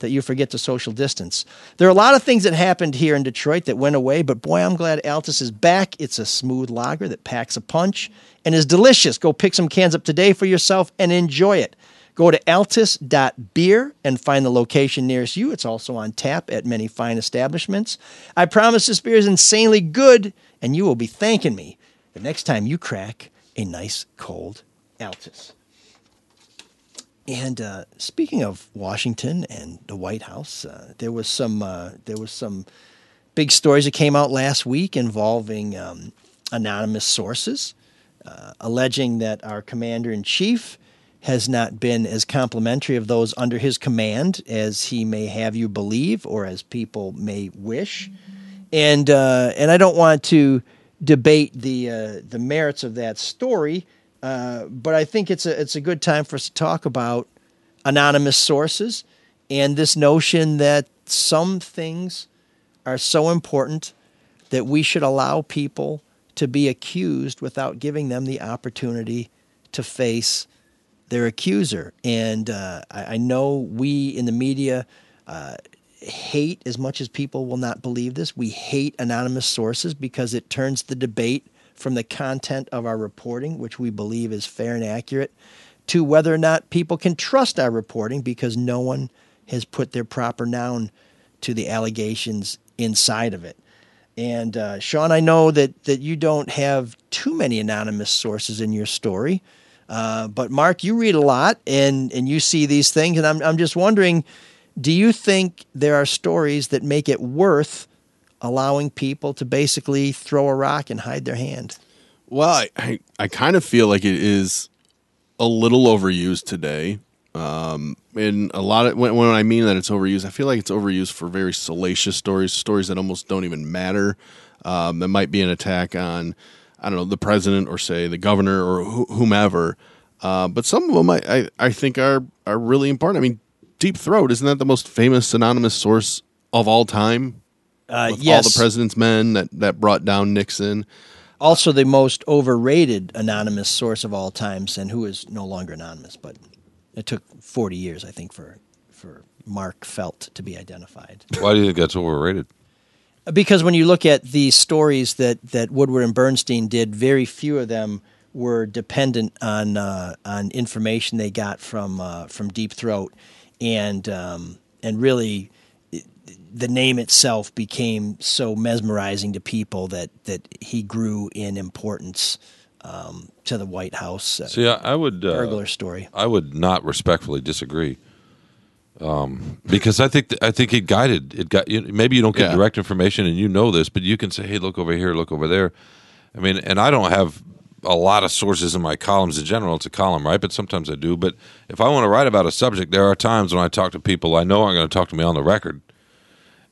that you forget to social distance. There are a lot of things that happened here in Detroit that went away, but boy, I'm glad Altes is back. It's a smooth lager that packs a punch and is delicious. Go pick some cans up today for yourself and enjoy it. Go to altus.beer and find the location nearest you. It's also on tap at many fine establishments. I promise this beer is insanely good, and you will be thanking me the next time you crack a nice cold Altes. And uh, speaking of Washington and the White House, uh, there was some uh, there was some big stories that came out last week involving um, anonymous sources, uh, alleging that our commander in chief has not been as complimentary of those under his command as he may have you believe, or as people may wish. And uh, and I don't want to debate the uh, the merits of that story. Uh, but I think it's a it's a good time for us to talk about anonymous sources and this notion that some things are so important that we should allow people to be accused without giving them the opportunity to face their accuser. And uh, I, I know we in the media uh, hate as much as people will not believe this. We hate anonymous sources because it turns the debate from the content of our reporting, which we believe is fair and accurate, to whether or not people can trust our reporting because no one has put their proper noun to the allegations inside of it. And uh, Shawn, I know that that you don't have too many anonymous sources in your story, uh, but Mark, you read a lot and and you see these things, and I'm I'm just wondering, do you think there are stories that make it worth allowing people to basically throw a rock and hide their hand? Well, I, I, I kind of feel like it is a little overused today. Um, and a lot of when, when I mean that it's overused, I feel like it's overused for very salacious stories, stories that almost don't even matter. Um, that might be an attack on, I don't know, the president or say the governor or wh- whomever. Uh, but some of them I, I, I think are are really important. I mean, Deep Throat isn't that the most famous anonymous source of all time? Uh, With all the president's men that that brought down Nixon. Also, the most overrated anonymous source of all times, and who is no longer anonymous, but it took 40 years, I think, for for Mark Felt to be identified. Why do you think that's overrated? Because when you look at the stories that, that Woodward and Bernstein did, very few of them were dependent on uh, on information they got from uh, from Deep Throat, and um, and really the name itself became so mesmerizing to people that that he grew in importance um, to the White House. Uh, See, I, I would uh, burglar story. I would not respectfully disagree, um, because I think th- I think it guided it got. You maybe you don't get Yeah. direct information and you know this, but you can say, "Hey, look over here, look over there." I mean, and I don't have a lot of sources in my columns in general. It's a column, right? But sometimes I do. But if I want to write about a subject, there are times when I talk to people I know are going to talk to me on the record,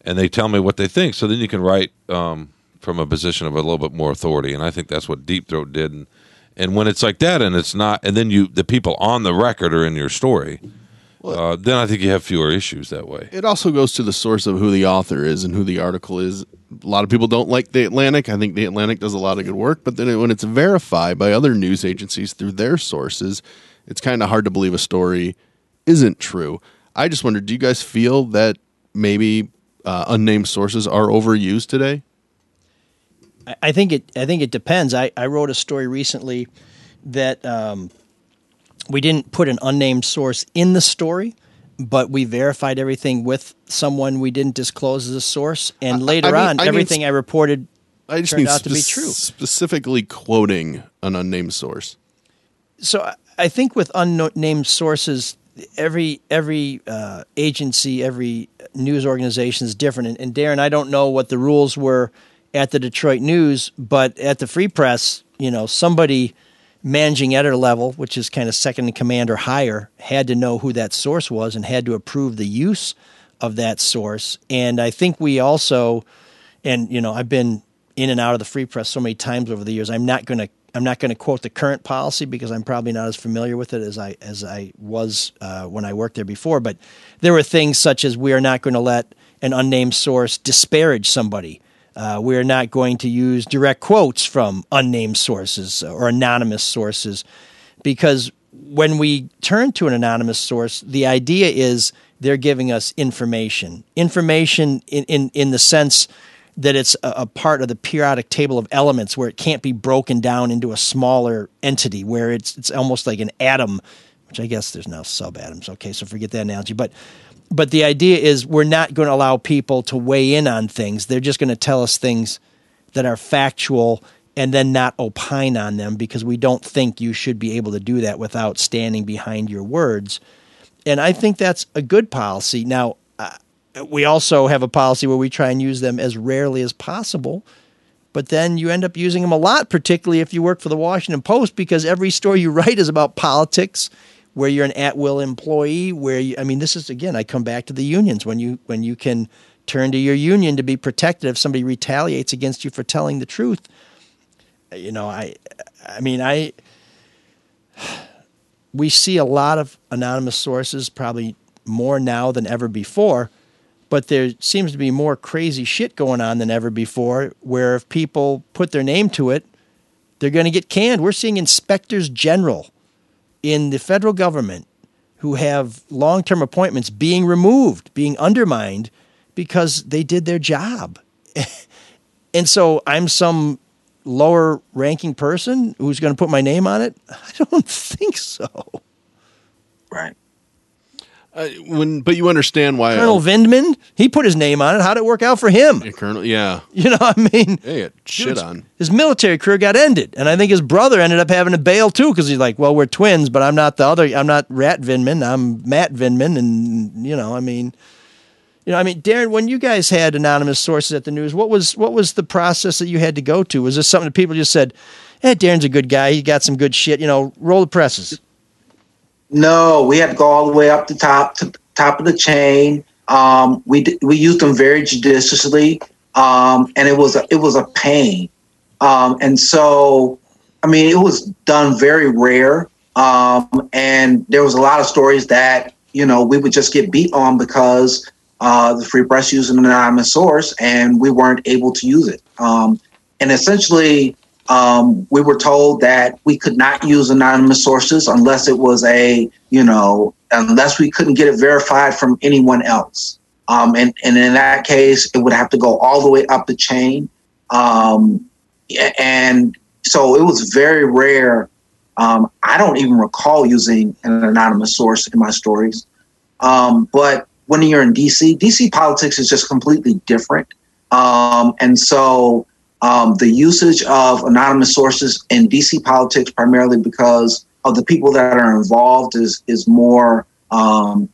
and they tell me what they think. So then you can write um, from a position of a little bit more authority, and I think that's what Deep Throat did. And, and when it's like that, and it's not, and then you the people on the record are in your story, uh, then I think you have fewer issues that way. It also goes to the source of who the author is and who the article is. A lot of people don't like the Atlantic. I think the Atlantic does a lot of good work, but then when it's verified by other news agencies through their sources, it's kind of hard to believe a story isn't true. I just wonder do you guys feel that maybe uh, unnamed sources are overused today? I- I think it. I think it depends. I, I wrote a story recently that um, we didn't put an unnamed source in the story, but we verified everything with someone we didn't disclose as a source, and later mean- on, I everything sp- I reported I just turned mean out to be true. Specifically quoting an unnamed source. so I- I think with unnamed sources, every every uh, agency, every news organization is different. And, and Darren, I don't know what the rules were at the Detroit News, but at the Free Press, you know, somebody managing editor level, which is kind of second in command or higher, had to know who that source was and had to approve the use of that source. And I think we also, and you know, I've been in and out of the Free Press so many times over the years. I'm not going to I'm not going to quote the current policy because I'm probably not as familiar with it as I as I was uh, when I worked there before. But there were things such as we are not going to let an unnamed source disparage somebody. Uh, we are not going to use direct quotes from unnamed sources or anonymous sources because when we turn to an anonymous source, the idea is they're giving us information. Information in, in, in the sense that it's a, a part of the periodic table of elements where it can't be broken down into a smaller entity, where it's it's almost like an atom, which I guess there's now subatoms. Okay, so forget that analogy. But but the idea is we're not going to allow people to weigh in on things. They're just going to tell us things that are factual and then not opine on them because we don't think you should be able to do that without standing behind your words. And I think that's a good policy. Now, uh, we also have a policy where we try and use them as rarely as possible. But then you end up using them a lot, particularly if you work for the Washington Post, because every story you write is about politics, where you're an at-will employee. Where you, I mean, this is again, I come back to the unions when you when you can turn to your union to be protected if somebody retaliates against you for telling the truth. You know, I, I mean, I. We see a lot of anonymous sources, probably more now than ever before but there seems to be more crazy shit going on than ever before where if people put their name to it they're going to get canned we're seeing inspectors general in the federal government who have long-term appointments being removed being undermined because they did their job. And so i'm some lower ranking person who's going to put my name on it? I don't think so. Right. Uh, when, but you understand why colonel vindman he put his name on it how'd it work out for him Yeah, Colonel, yeah, you know i mean yeah, shit on. his military career got ended, and I think his brother ended up having to bail too because he's like, "Well, we're twins, but I'm not the other. I'm not Rat Vindman. I'm Matt Vindman, And you know, I mean, you know, I mean, Darren, when you guys had anonymous sources at the news, what was what was the process that you had to go to? Was this something that people just said, "Eh, Darren's a good guy. He got some good shit." You know, roll the presses. No, we had to go all the way up the top to top of the chain. Um, we we used them very judiciously, um, and it was a, it was a pain. Um, and so, I mean, it was done very rare, um, and there was a lot of stories that you know we would just get beat on because uh, the free press used an anonymous source, and we weren't able to use it. Um, and essentially, um, we were told that we could not use anonymous sources unless it was a, you know, unless we couldn't get it verified from anyone else. Um, and, and in that case, it would have to go all the way up the chain. Um, and so it was very rare. Um, I don't even recall using an anonymous source in my stories. Um, but when you're in DC, DC politics is just completely different. Um, and so um, the usage of anonymous sources in DC politics, primarily because of the people that are involved, is is more um,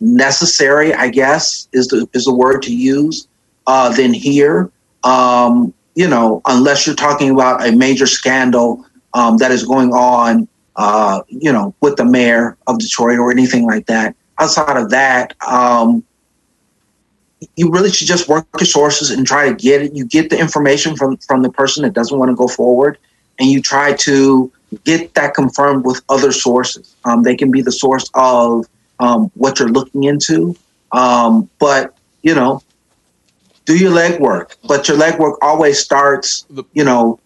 necessary. I guess is the is the word to use uh, than here. Um, you know, unless you're talking about a major scandal um, that is going on, uh, you know, with the mayor of Detroit or anything like that. Outside of that, um, you really should just work your sources and try to get it. You get the information from from the person that doesn't want to go forward, and you try to get that confirmed with other sources. Um, they can be the source of um, what you're looking into, um, but you know, do your legwork. But your legwork always starts, you know,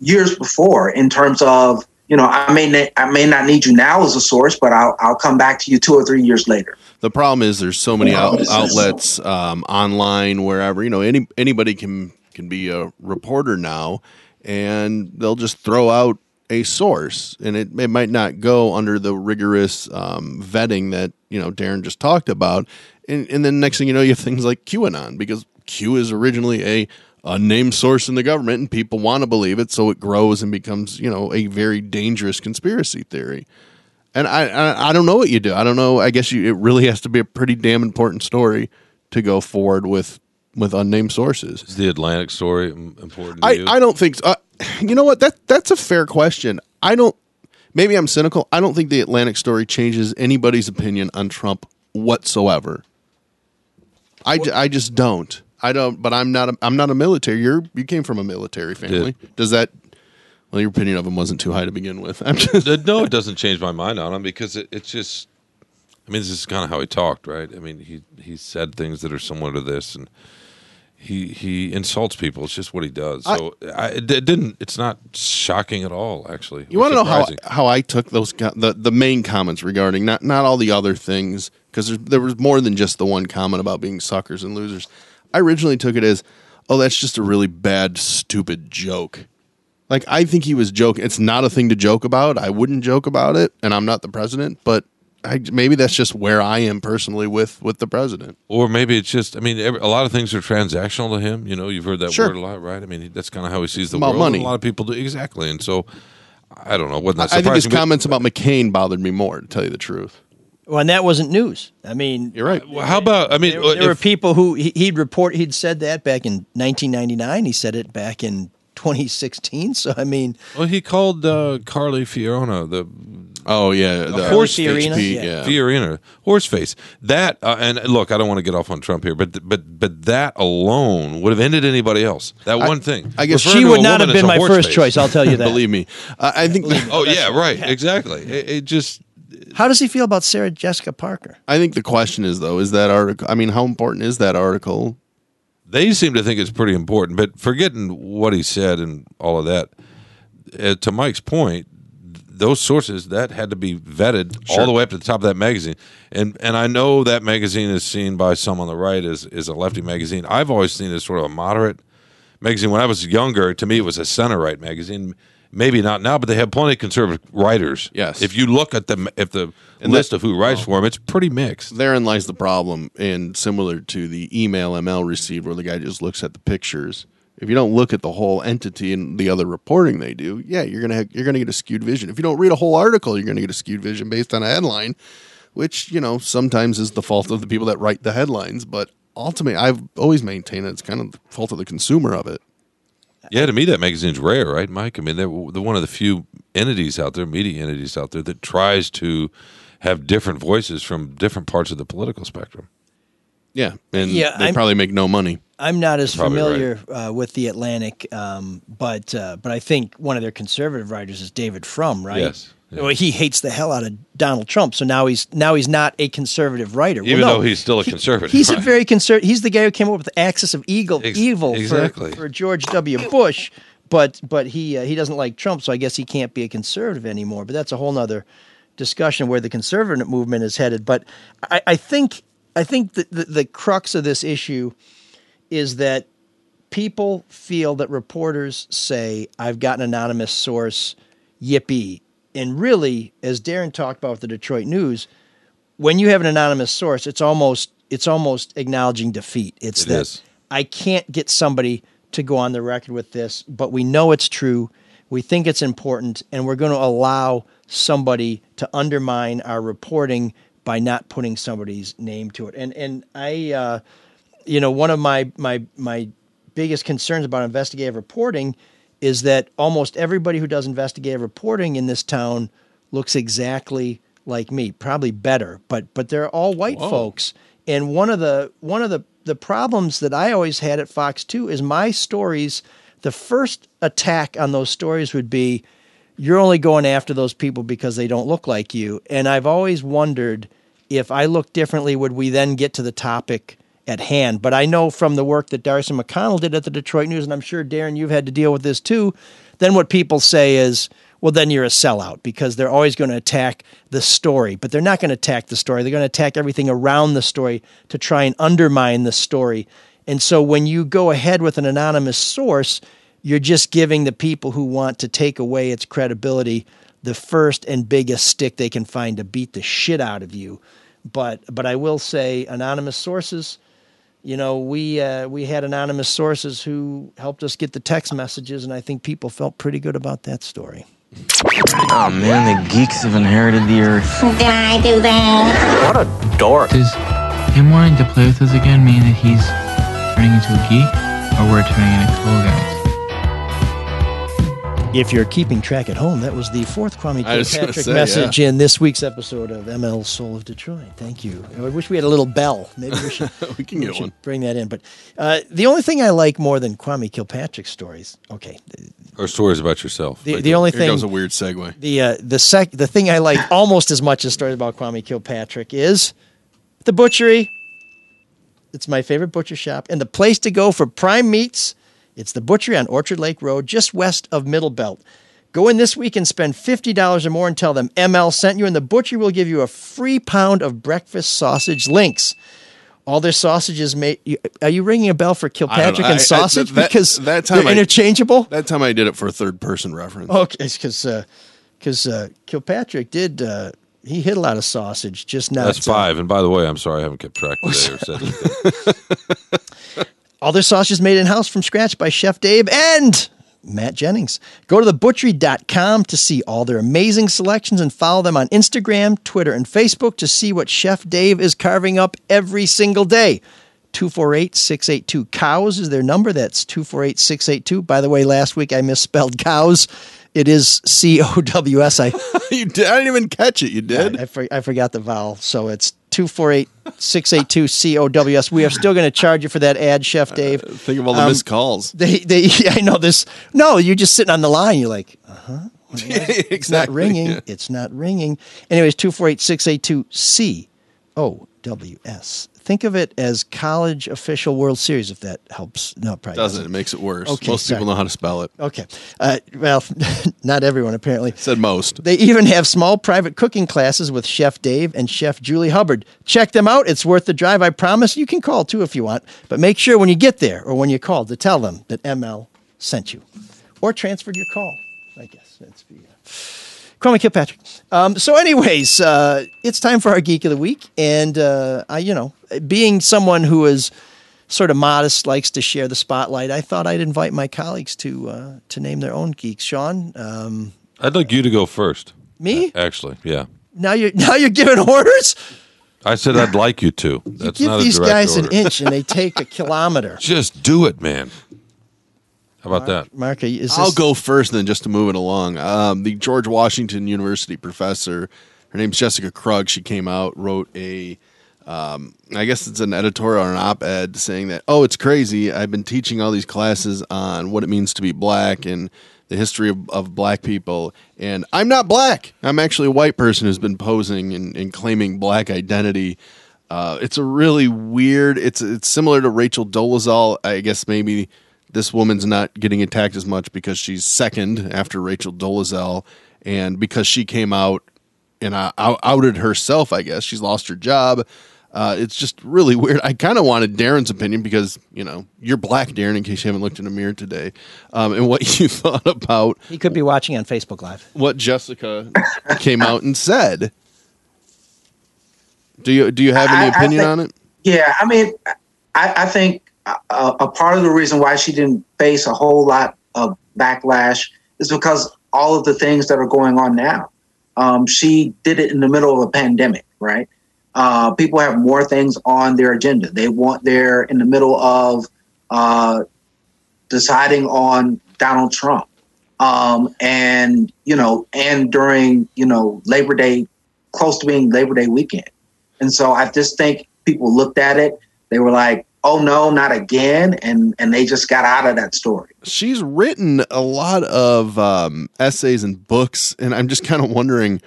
years before in terms of you know, I may na- I may not need you now as a source, but I'll I'll come back to you two or three years later. The problem is there's so many out, outlets um, online, wherever you know any anybody can can be a reporter now, and they'll just throw out a source, and it, it might not go under the rigorous um, vetting that you know Darren just talked about, and, and then next thing you know, you have things like QAnon because Q is originally a unnamed source in the government, and people want to believe it, so it grows and becomes you know a very dangerous conspiracy theory. And I, I, I don't know what you do. I don't know. I guess you, it really has to be a pretty damn important story to go forward with with unnamed sources. Is the Atlantic story important? I, I don't think. So. Uh, you know what? That that's a fair question. I don't. Maybe I'm cynical. I don't think the Atlantic story changes anybody's opinion on Trump whatsoever. I, I just don't. I don't. But I'm not. A, I'm not a military. You're you came from a military family. Does that? Well, your opinion of him wasn't too high to begin with. I'm just no, it doesn't change my mind on him because it, it's just. I mean, this is kind of how he talked, right? I mean, he he said things that are similar to this, and he he insults people. It's just what he does. So I, it, it didn't. It's not shocking at all. Actually, You want to know how how I took those the the main comments regarding not not all the other things because there was more than just the one comment about being suckers and losers. I originally took it as, oh, that's just a really bad, stupid joke. Like I think he was joking. It's not a thing to joke about. I wouldn't joke about it, and I'm not the president. But I, maybe that's just where I am personally with with the president. Or maybe it's just. I mean, every, a lot of things are transactional to him. You know, you've heard that Sure. word a lot, right? I mean, that's kind of how he sees the About world. money. A lot of people do exactly, and so I don't know. Wasn't that I think his comments about McCain bothered me more, to tell you the truth. Well, and that wasn't news. I mean, you're right. Well, how about? I mean, there, there were people who he, he'd report. He'd said that back in 1999. He said it back in 2016. So I mean, Well, he called uh, Carly Fiorina the oh yeah the horse face Fiorina? P- Yeah. Fiorina horse face. That uh, and look, I don't want to get off on Trump here, but but but that alone would have ended anybody else. That one thing. I guess Referring she would not have been my first face. choice. I'll tell you that. Believe me, uh, I think. Oh yeah, right. Exactly. It, it just How does he feel about Sarah Jessica Parker? I think the question is though, is that article? I mean, how important is that article? they seem to think it's pretty important. But forgetting what he said and all of that, uh, to Mike's point, those sources that had to be vetted Sure. all the way up to the top of that magazine. And and I know that magazine is seen by some on the right as is a lefty magazine. I've always seen it as sort of a moderate magazine. When I was younger, to me, it was a center right magazine. Maybe not now, but they have plenty of conservative writers. Yes. If you look at the if the And list that- of who writes oh. for them, it's pretty mixed. Therein lies the problem, and similar to the email ML received, where the guy just looks at the pictures. If you don't look at the whole entity and the other reporting they do, yeah, you're gonna have, you're gonna get a skewed vision. If you don't read a whole article, you're gonna get a skewed vision based on a headline, which you know sometimes is the fault of the people that write the headlines. But ultimately, I've always maintained that it's kind of the fault of the consumer of it. Yeah, to me that magazine's rare, right, Mike? I mean, they're, they're one of the few entities out there, media entities out there, that tries to have different voices from different parts of the political spectrum. Yeah, and Yeah, they I'm- probably make no money. I'm not as Probably familiar uh, with the Atlantic, um, but uh, but I think one of their conservative writers is David Frum, right? Yes, yeah. Well, he hates the hell out of Donald Trump, so now he's now he's not a conservative writer. Well, Even no, though he's still a he- conservative, he's a very conservative. He's the guy who came up with the axis of eagle, Ex- evil exactly. for, for George W. Bush. But but he uh, he doesn't like Trump, so I guess he can't be a conservative anymore. But that's a whole nother discussion where the conservative movement is headed. But I, I think I think the, the the crux of this issue is that people feel that reporters say, I've got an anonymous source, yippee. And really, as Darren talked about with the Detroit News, when you have an anonymous source, it's almost it's almost acknowledging defeat. It's It that is. I can't get somebody to go on the record with this, but we know it's true. We think it's important, and we're going to allow somebody to undermine our reporting by not putting somebody's name to it. And and I, uh, you know, one of my my my biggest concerns about investigative reporting is that almost everybody who does investigative reporting in this town looks exactly like me, probably better, but but they're all white Whoa. folks. And one of the one of the the problems that I always had at Fox 2 is my stories the first attack on those stories would be you're only going after those people because they don't look like you. And I've always wondered if I look differently, would we then get to the topic at hand? But I know from the work that Darci McConnell did at the Detroit News, and I'm sure, Darren, you've had to deal with this too, then what people say is, well, then you're a sellout because they're always going to attack the story, but they're not going to attack the story. They're going to attack everything around the story to try and undermine the story. And so when you go ahead with an anonymous source, you're just giving the people who want to take away its credibility the first and biggest stick they can find to beat the shit out of you. But but I will say anonymous sources, you know, we uh, we had anonymous sources who helped us get the text messages, and I think people felt pretty good about that story. Oh man, the geeks have inherited the earth. Did I do that? What a dork. Does him wanting to play with us again mean that he's turning into a geek, or we're turning into cool guys? If you're keeping track at home, that was the fourth Kwame Kilpatrick say, message yeah. in this week's episode of ML Soul of Detroit. Thank you. I wish we had a little bell. Maybe we should. We can get should one. Bring that in. But uh, the only thing I like more than Kwame Kilpatrick's stories, okay, Or stories about yourself. the, the only thing was a weird segue. the uh, the sec the thing I like almost as much as stories about Kwame Kilpatrick is the butchery. It's my favorite butcher shop and the place to go for prime meats. It's the butchery on Orchard Lake Road, just west of Middle Belt. Go in this week and spend fifty dollars or more and tell them ML sent you, and the butchery will give you a free pound of breakfast sausage links. All their sausages made. Are you ringing a bell for Kilpatrick know. I- I- and sausage that- because that time they're I- interchangeable? That time I did it for a third person reference. Okay, because because uh, Kilpatrick did uh, he hit a lot of sausage, just now. That's uh, five. And by the way, I'm sorry I haven't kept track today or said anything. all their sausages made in house from scratch by Chef Dave and Matt Jennings. Go to thebutchery.com to see all their amazing selections and follow them on Instagram, Twitter, and Facebook to see what Chef Dave is carving up every single day. 248 682 cows is their number. That's 248 682. By the way, last week I misspelled cows. It is C O W S. I you did, I didn't even catch it. You did? I, for, I forgot the vowel. So it's 248 682 COWS. We are still going to charge you for that ad, Chef Dave. Think of all the Um, missed calls. They, they, I know this. No, you're just sitting on the line. You're like, uh huh. It's not ringing. It's not ringing. Anyways, 248 682 COWS. Think of it as college official World Series, if that helps. No, it probably Doesn't. It makes it worse. Okay, most sorry. people know how to spell it. Okay. Uh, well, not everyone apparently. Said most. They even have small private cooking classes with Chef Dave and Chef Julie Hubbard. Check them out. It's worth the drive, I promise. You can call too if you want, but make sure when you get there or when you call to tell them that ML sent you or transferred your call. I guess that's the. Kwame Kilpatrick. Um, so, anyways, uh, it's time for our Geek of the Week. And, uh, I, you know, being someone who is sort of modest, likes to share the spotlight, I thought I'd invite my colleagues to uh, to name their own geeks. Shawn, um, I'd like you to go first. me? Actually, yeah. Now you're now you're giving orders. I said I'd like you to. That's Give not these a guys order. an inch and they take a kilometer. Just do it, man. How about that? Mark, is this, I'll go first then just to move it along. Um, the George Washington University professor, her name's Jessica Krug. She came out, wrote a, um, I guess it's an editorial or an op ed saying that, oh, it's crazy. I've been teaching all these classes on what it means to be black and the history of, of black people. And I'm not black. I'm actually a white person who's been posing and, and claiming black identity. Uh, it's a really weird. It's it's similar to Rachel Dolezal. I guess maybe this woman's not getting attacked as much because she's second after Rachel Dolezal, and because she came out and uh, outed herself. I guess she's lost her job. Uh, it's just really weird. I kind of wanted Darren's opinion because you know you're black, Darren. In case you haven't looked in a mirror today, um, and what you thought about He could be watching on Facebook Live. what Jessica came out and said. Do you do you have any I- I opinion think- on it? Yeah, I mean, I, I think a, a part of the reason why she didn't face a whole lot of backlash is because all of the things that are going on now. Um, she did it in the middle of a pandemic, right? Uh, people have more things on their agenda. They want they're in the middle of uh, deciding on Donald Trump, um, and you know, and during you know Labor Day, close to being Labor Day weekend. And so I just think people looked at it. They were like, "Oh no, not again!" and and they just got out of that story. She's written a lot of um, essays and books, and I'm just kind of wondering: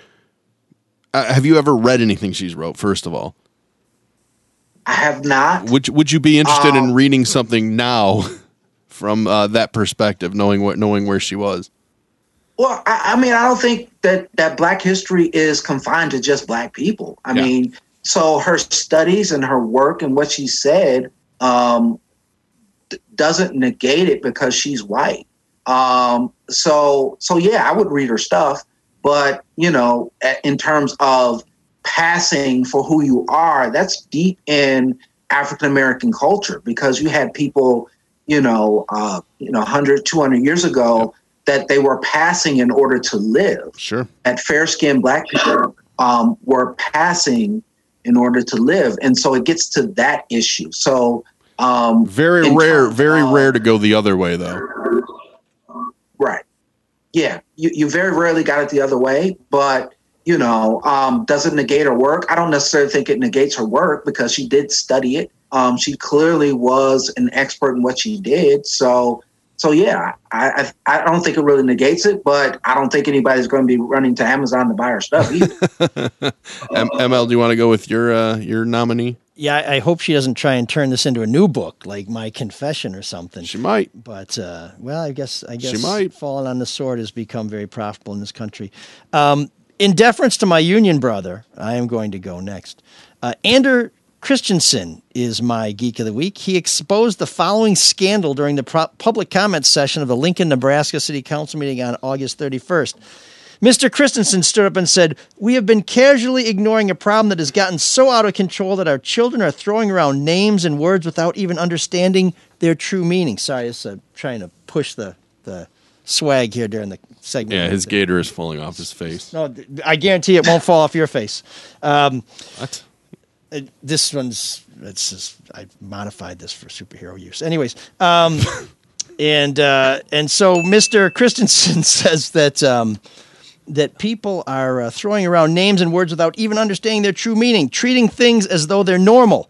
uh, Have you ever read anything she's wrote? First of all, I have not. would you- would you be interested Um, in reading something now from uh, that perspective, knowing what knowing where she was? Well, I, I mean, I don't think that that Black history is confined to just Black people. I Yeah. mean, so her studies and her work and what she said um, doesn't negate it because she's white. Um, so, so yeah, I would read her stuff, but you know, in terms of passing for who you are, that's deep in African American culture because you had people, you know, uh, you know, 100, 200 years ago that they were passing in order to live. Sure. That fair skinned black people um, were passing in order to live. And so it gets to that issue. So, um, Very rare, terms very rare to go the other way, though. Right. Yeah. You, you very rarely got it the other way, but you know, um, does it negate her work? I don't necessarily think it negates her work because she did study it. Um, she clearly was an expert in what she did. So, so yeah, I, I I don't think it really negates it, but I don't think anybody's going to be running to Amazon to buy her stuff either. ML, do you want to go with your uh, your nominee? Yeah, I, hope she doesn't try and turn this into a new book like My Confession or something. She might, but uh, well, I guess I guess She might. falling on the sword has become very profitable in this country. Um, in deference to my union brother, I am going to go next. Uh, Ander Christensen is my geek of the week. He exposed the following scandal during the pro- public comment session of the Lincoln, Nebraska City Council meeting on August 31st. Mr. Christensen stood up and said, We have been casually ignoring a problem that has gotten so out of control that our children are throwing around names and words without even understanding their true meaning. Sorry, just uh, trying to push the, the swag here during the segment. Yeah, his gator is falling off his face. No, I guarantee it won't fall off your face. Um, what? this one's it's just, I modified this for superhero use. Anyways, um, and uh, and so Mr. Christensen says that um, that people are uh, throwing around names and words without even understanding their true meaning, treating things as though they're normal.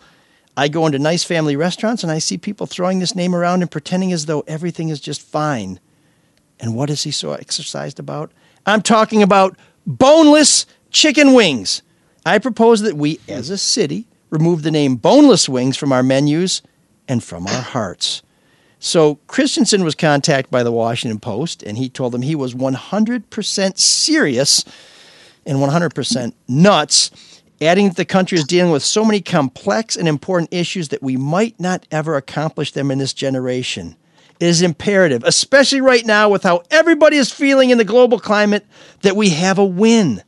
I go into nice family restaurants and I see people throwing this name around and pretending as though everything is just fine. And what is he so exercised about? I'm talking about boneless chicken wings. I propose that we, as a city, remove the name boneless wings from our menus and from our hearts. So Christensen was contacted by the Washington Post, and he told them he was 100% serious and 100% nuts, adding that the country is dealing with so many complex and important issues that we might not ever accomplish them in this generation. It is imperative, especially right now with how everybody is feeling in the global climate, that we have a win.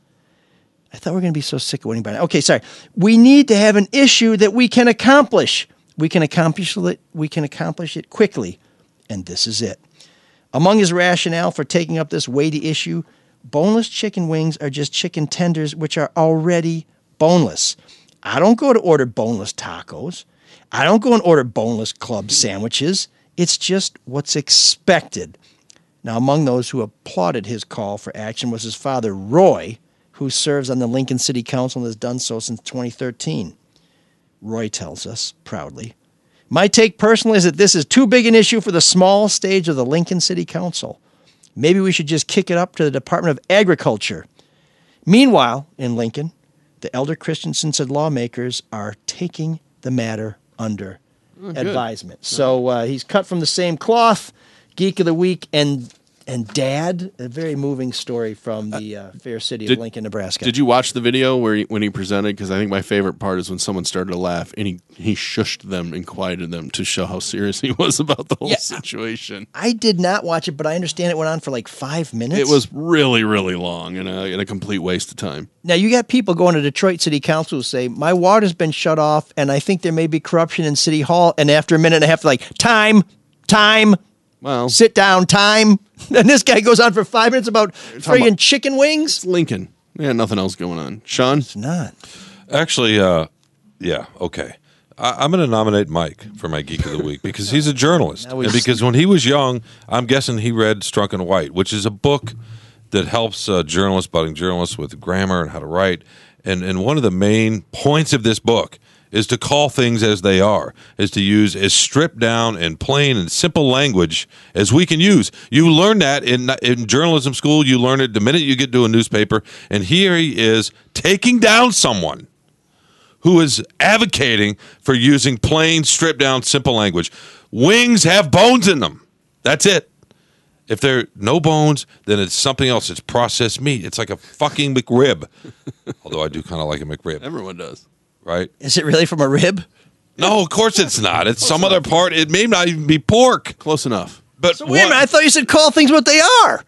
I thought we were going to be so sick of winning by now. Okay, sorry. We need to have an issue that we can accomplish. We can accomplish it. We can accomplish it quickly, and this is it. Among his rationale for taking up this weighty issue, boneless chicken wings are just chicken tenders which are already boneless. I don't go to order boneless tacos. I don't go and order boneless club sandwiches. It's just what's expected. Now, among those who applauded his call for action was his father, Roy, who serves on the Lincoln City Council and has done so since 2013. Roy tells us proudly My take personally is that this is too big an issue for the small stage of the Lincoln City Council. Maybe we should just kick it up to the Department of Agriculture. Meanwhile, in Lincoln, the elder Christensen said lawmakers are taking the matter under Oh, advisement. So uh, he's cut from the same cloth, geek of the week, and and dad. A very moving story from the uh, fair city Did- of Lincoln, Nebraska. Did you watch the video where he, when he presented? Because I think my favorite part is when someone started to laugh and he he shushed them and quieted them to show how serious he was about the whole Yeah. situation. I did not watch it, but I understand it went on for like five minutes. It was really really long and a, and a complete waste of time. Now you got people going to Detroit City Council who say my water's been shut off, and I think there may be corruption in City Hall. And after a minute and a half, like time, time, well, sit down, time. And this guy goes on for five minutes about talking friggin' about- chicken wings. It's Lincoln. Yeah, nothing else going on. Shawn, it's not. Actually, uh, yeah, okay. I, I'm going to nominate Mike for my Geek of the Week because he's a journalist. Now we And because when he was young, I'm guessing he read Strunk and White, which is a book that helps uh, journalists, budding journalists, with grammar and how to write. And, and one of the main points of this book is to call things as they are, is to use as stripped down and plain and simple language as we can use. You learn that in in journalism school. You learn it the minute you get to a newspaper. And here he is taking down someone who is advocating for using plain, stripped down, simple language. Wings have bones in them. That's it. If there are no bones, then it's something else. It's processed meat. It's like a fucking McRib. Although I do kind of like a McRib. Everyone does. Right? Is it really from a rib? No, of course it's not. It's some other part. It may not even be pork. Close enough. But So wait a minute, I thought you said call things what they are.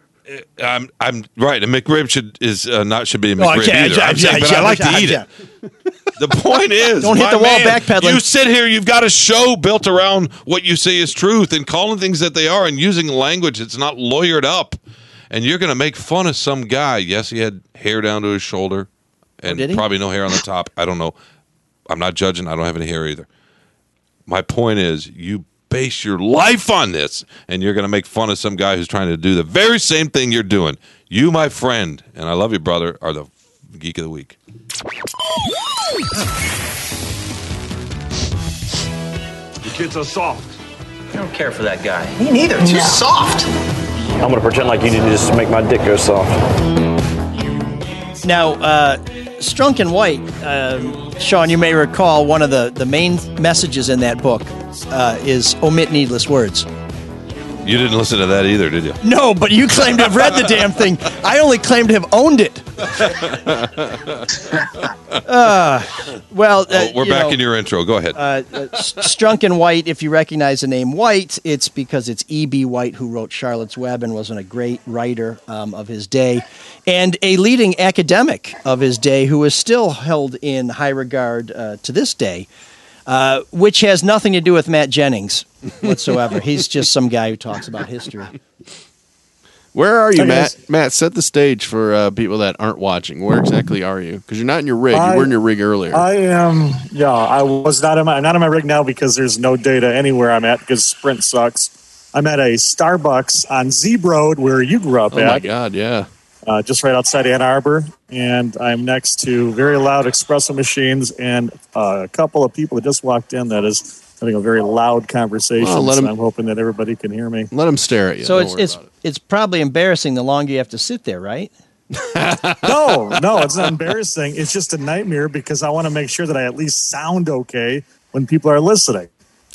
I'm I'm right. A McRib should is uh, not should be a No, I McRib can't- either. I- I'm saying, I- but yeah, I like to yeah, eat yeah. it. The point is, Don't hit my the wall man, backpedaling. You sit here, you've got a show built around what you say is truth and calling things that they are and using language that's not lawyered up. And you're going to make fun of some guy. Yes, he had hair down to his shoulder and did he? probably no hair on the top. I don't know. I'm not judging. I don't have any hair either. My point is, you base your life on this, and you're going to make fun of some guy who's trying to do the very same thing you're doing. You, my friend, and I love you, brother, are the geek of the week. The kids are soft. I don't care for that guy. Me neither. Too soft. I'm gonna pretend like you didn't just make my dick go soft. Now, uh, Strunk and White, um, Shawn, you may recall one of the, the main messages in that book uh, is omit needless words. You didn't listen to that either, did you? No, but you claim to have read the damn thing. I only claim to have owned it. Uh, well, uh, Oh, we're back know, in your intro. Go ahead. uh, uh, Strunk and White, if you recognize the name White, it's because it's E.B. White who wrote Charlotte's Web and was a great writer um, of his day and a leading academic of his day who is still held in high regard uh, to this day, uh, which has nothing to do with Matt Jennings whatsoever. He's just some guy who talks about history. Where are you, Hey, Matt? guys. Matt, set the stage for uh, people that aren't watching. Where exactly are you? Because you're not in your rig. I- you were in your rig earlier. I am. Yeah, I was not in my. I'm not in my rig now because there's no data anywhere I'm at because Sprint sucks. I'm at a Starbucks on Zeeb Road where you grew up oh at. my God, yeah. uh, just right outside Ann Arbor, and I'm next to very loud espresso machines and uh, a couple of people that just walked in. That is having a very loud conversation. Well, let so 'em- I'm hoping that everybody can hear me. Let them stare at you. So Don't it's worry it's about it. it's probably embarrassing the longer you have to sit there, right? no, no, it's not embarrassing. It's just a nightmare because I want to make sure that I at least sound okay when people are listening.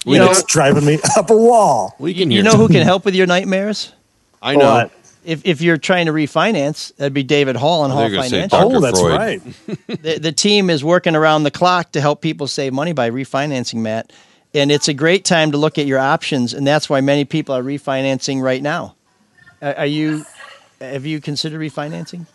You And know- it's driving me up a wall. We can hear. You know who can help with your nightmares? I know. What? If, if you're trying to refinance, that'd be David Hall and Hall thought you were gonna say Financial. Oh, that's Freud. right. the, the team is working around the clock to help people save money by refinancing, Matt. And it's a great time to look at your options, and that's why many people are refinancing right now. Are you? Have you considered refinancing?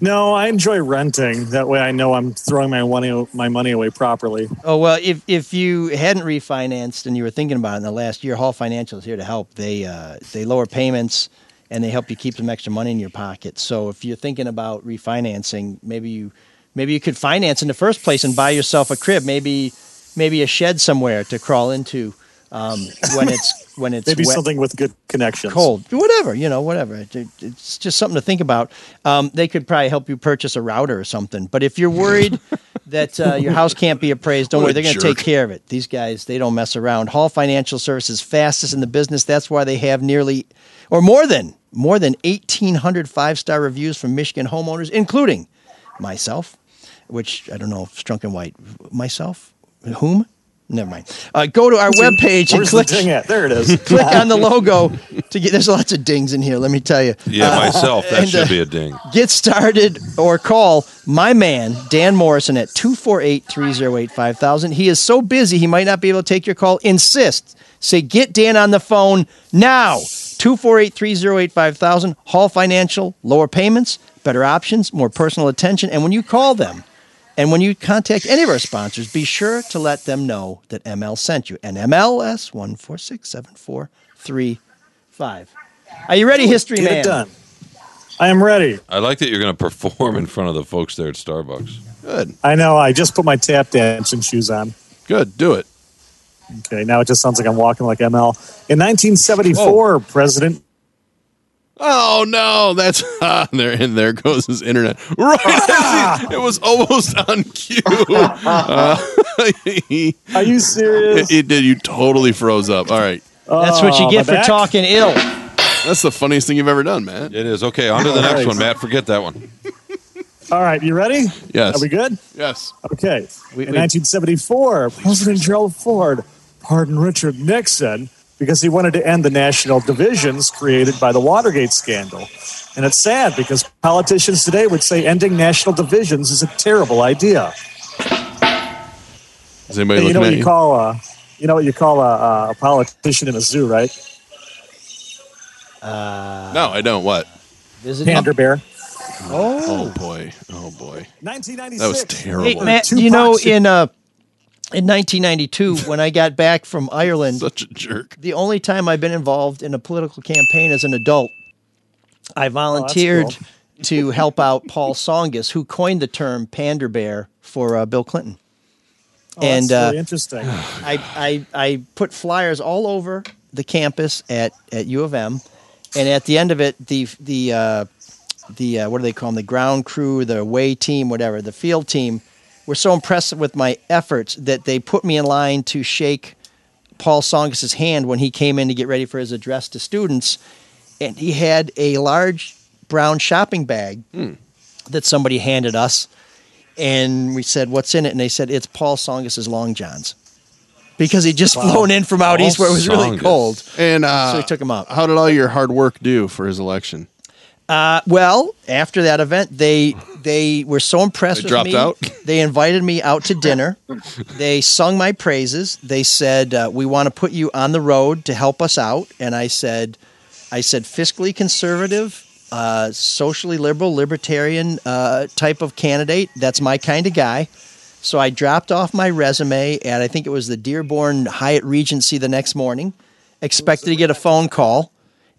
No, I enjoy renting. That way, I know I'm throwing my money my money away properly. Oh well, if if you hadn't refinanced and you were thinking about it in the last year, Hall Financial is here to help. They uh, they lower payments and they help you keep some extra money in your pocket. So if you're thinking about refinancing, maybe you maybe you could finance in the first place and buy yourself a crib, maybe maybe a shed somewhere to crawl into um, when it's when it's Maybe wet something with good connections. cold, whatever you know, whatever. It- it- It's just something to think about. Um, they could probably help you purchase a router or something. But if you're worried that uh, your house can't be appraised, don't What worry, they're going to take care of it. These guys, they don't mess around. Hall Financial Services, fastest in the business. That's why they have nearly, or more than, more than 1,800 five star reviews from Michigan homeowners, including myself, which I don't know if Strunk and White, myself, whom? Never mind. Uh, go to our webpage and Where's the click. ding at? There it is. click on the logo to get. There's lots of dings in here. Let me tell you. Yeah, Uh, myself. That and, should uh, be a ding. Get started or call my man, Dan Morrison, at 248 308 5000. He is so busy, he might not be able to take your call. Insist. Say, get Dan on the phone now. 248 308 5000. Hall Financial, lower payments, better options, more personal attention. And when you call them, and when you contact any of our sponsors, be sure to let them know that ML sent you. And MLS 1467435. Are you ready, History Get Man? it done. I am ready. I like that you're going to perform in front of the folks there at Starbucks. Good. I know. I just put my tap dancing shoes on. Good. Do it. Okay, now it just sounds like I'm walking like ML. In 1974, President. Oh no, that's ah, there and there goes his internet. Right, as he- it was almost on cue. Uh, Are you serious? It, it did. You totally froze up. All right, That's what you Oh, get my for back? talking ill. that's the funniest thing you've ever done, man. It is. Okay, on to the All next right. one, Matt. Forget that one. All right, you ready? Yes. Are we good? Yes. Okay. We- in we- 1974, President Gerald Ford pardoned Richard Nixon because he wanted to end the national divisions created by the Watergate scandal. And it's sad because politicians today would say ending national divisions is a terrible idea. Is anybody Hey, you know what you you? call a, you know what you call a, a politician in a zoo, right? no, I don't. What? Visiting? Panda bear. Oh boy. Oh boy. 1996. That was terrible. Hey, Matt, you know, Shakur- in uh, in 1992, when I got back from Ireland, Such a jerk. the only time I've been involved in a political campaign as an adult, I volunteered cool. to help out Paul Tsongas, who coined the term "pander bear" for uh, Bill Clinton. Oh, that's and uh, interesting. I, I I put flyers all over the campus at, at U of M, and at the end of it, the the uh, the uh, what do they call them? The ground crew, the away team, whatever, the field team, were so impressed with my efforts that they put me in line to shake Paul Tsongas's hand when he came in to get ready for his address to students, and he had a large brown shopping bag that somebody handed us, and we said, "What's in it?" And they said, "It's Paul Tsongas's long johns." Because he'd just Wow. flown in from out Paul east where it was really cold. And uh, So he took him out. How did all your hard work do for his election? Uh, well, after that event, they they were so impressed They with dropped me. out? They invited me out to dinner. they sung my praises. They said, uh, "We want to put you on the road to help us out." And I said, "I said fiscally conservative, uh, socially liberal, libertarian uh, type of candidate. That's my kind of guy." So I dropped off my resume at I think it was the Dearborn Hyatt Regency the next morning. Expected to get a phone call,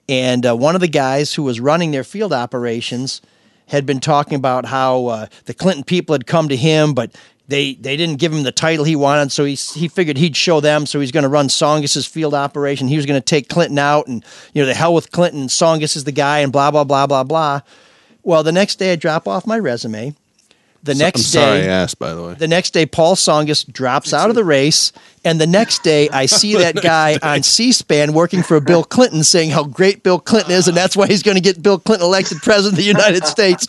and uh, one of the guys who was running their field operations had been talking about how uh, the Clinton people had come to him, but they they didn't give him the title he wanted. So he he figured he'd show them. So he's going to run Tsongas's field operation. He was going to take Clinton out, and you know the hell with Clinton. Tsongas is the guy, and blah blah blah blah blah. Well, the next day I drop off my resume. The So- next I'm sorry day, I asked, by the way. the next day, Paul Tsongas drops out of the race, and the next day, I see that guy on C-SPAN working for Bill Clinton, saying how great Bill Clinton is, and that's why he's going to get Bill Clinton elected president of the United States.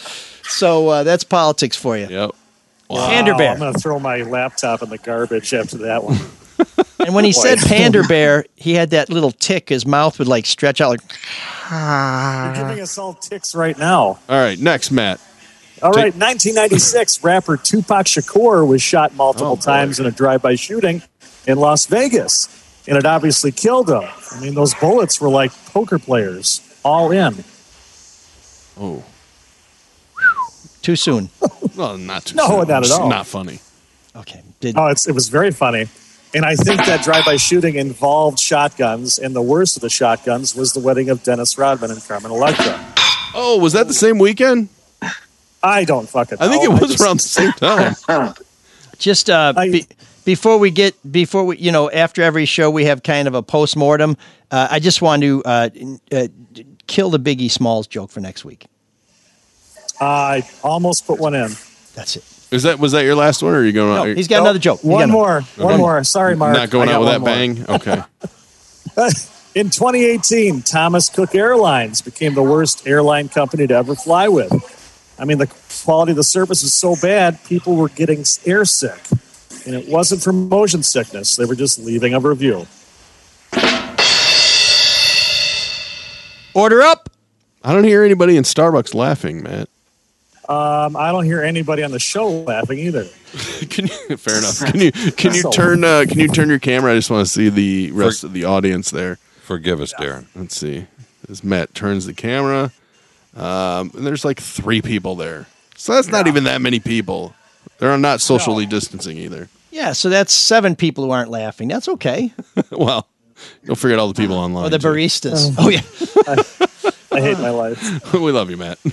So uh, that's politics for you. Yep. Pander bear. I'm going to throw my laptop in the garbage after that one. And when he Boy. said pander bear, he had that little tick. His mouth would like stretch out like. You're giving us all ticks right now. All right, next, Matt. All Take- right, 1996, rapper Tupac Shakur was shot multiple Oh, times in a drive-by shooting in Las Vegas, and it obviously killed him. I mean, those bullets were like poker players, all in. Oh, Too soon. well, not too No, soon. not at all. Not funny. Okay. Did Oh, it's, it was very funny. And I think that drive-by shooting involved shotguns, and the worst of the shotguns was the wedding of Dennis Rodman and Carmen Electra. Oh, was that the same weekend? I don't fucking. I think it was just- around the same time. just uh, I- be, before we get before we you know after every show we have kind of a post mortem. Uh, I just want to uh, uh, kill the Biggie Smalls joke for next week. I almost put one in. That's it. Is that was that your last one, or are you going? No, on? he's got another joke. He got One another- more. One more. Sorry, Mark. Not going out with that more. bang. Okay. In 2018, Thomas Cook Airlines became the worst airline company to ever fly with. I mean, the quality of the service is so bad, people were getting airsick. and it wasn't for motion sickness. They were just leaving a review. Order up. I don't hear anybody in Starbucks laughing, Matt. Um, I don't hear anybody on the show laughing either. can you, fair enough. Can you can you turn uh, can you turn your camera? I just want to see the rest of the audience there. Forgive us, Darren. Let's see. As Matt turns the camera, um, and there's like three people there, so that's not even that many people. They're not socially distancing either. Yeah, so that's seven people who aren't laughing. That's okay. well, don't forget all the people online. Or the too. baristas. Oh, yeah. I hate my life. we love you, Matt. Me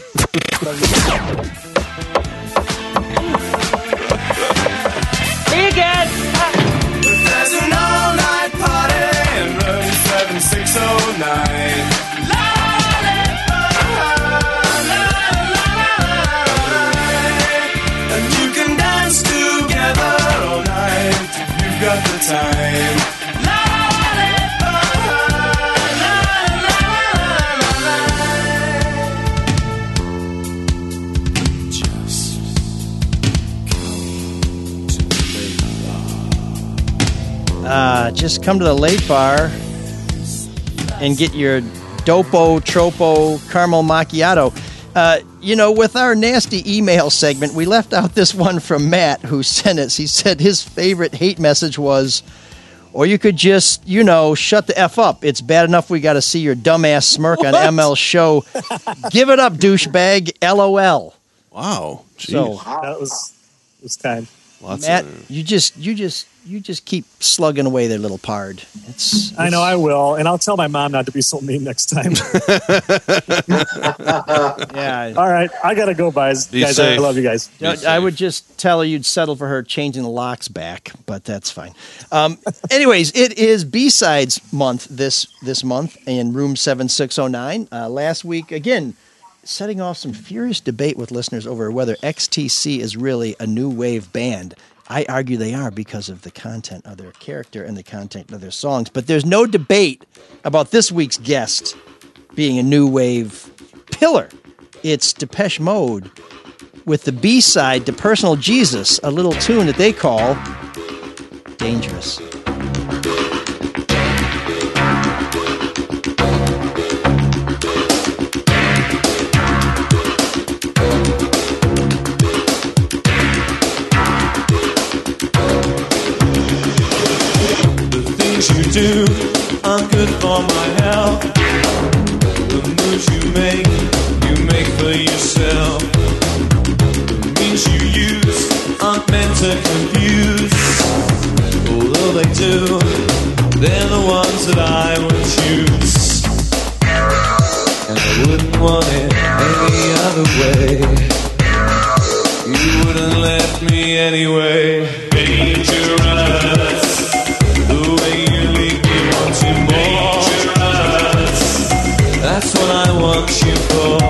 again. There's an all-night party in room 7609. Time. Uh, just come to the late bar and get your Dopo Tropo Caramel Macchiato. Uh, you know, with our nasty email segment, we left out this one from Matt who sent us. He said his favorite hate message was, or you could just, you know, shut the F up. It's bad enough we got to see your dumbass smirk on ML show. Give it up, douchebag. LOL. Wow. So, that was was kind. Matt, you just, you just, you just keep slugging away there, little pard. It's, I know I will, and I'll tell my mom not to be so mean next time. yeah. All right, I gotta go, guys. Be guys, I love you guys. You know, I would just tell her you'd settle for her changing the locks back, but that's fine. Um, anyways, it is B sides month this this month in room seven six zero nine. Uh, last week again, setting off some furious debate with listeners over whether XTC is really a new wave band. I argue they are because of the content of their character and the content of their songs. But there's no debate about this week's guest being a new wave pillar. It's Depeche Mode with the B side to Personal Jesus, a little tune that they call Dangerous. For my health. The moves you make, you make for yourself. The means you use aren't meant to confuse. Although they do, they're the ones that I would choose. And I wouldn't want it any other way. You wouldn't let me anyway. Dangerous. Want you for.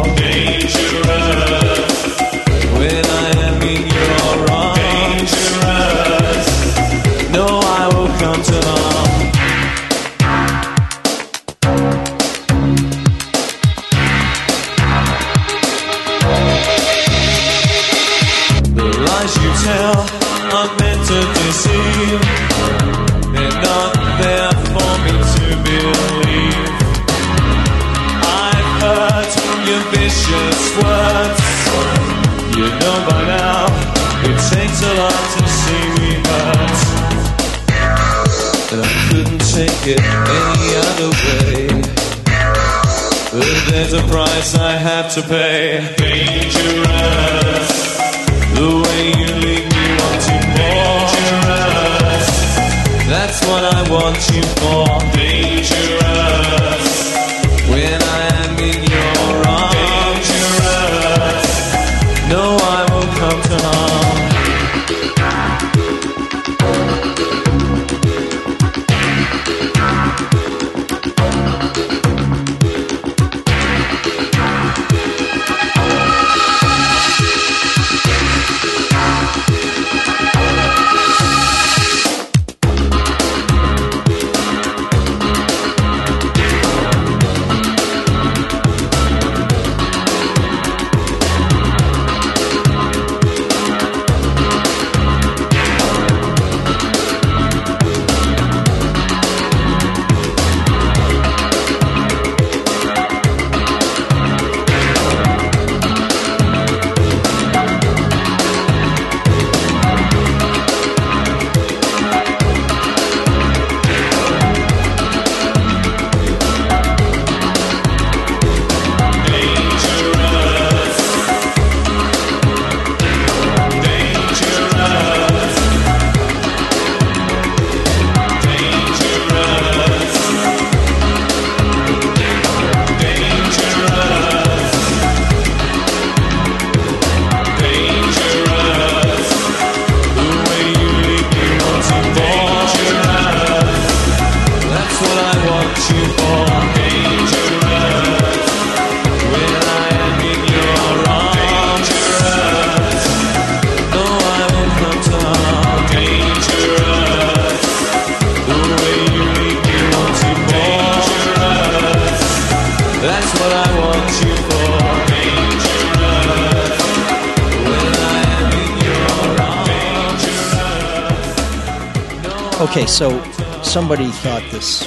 Somebody thought this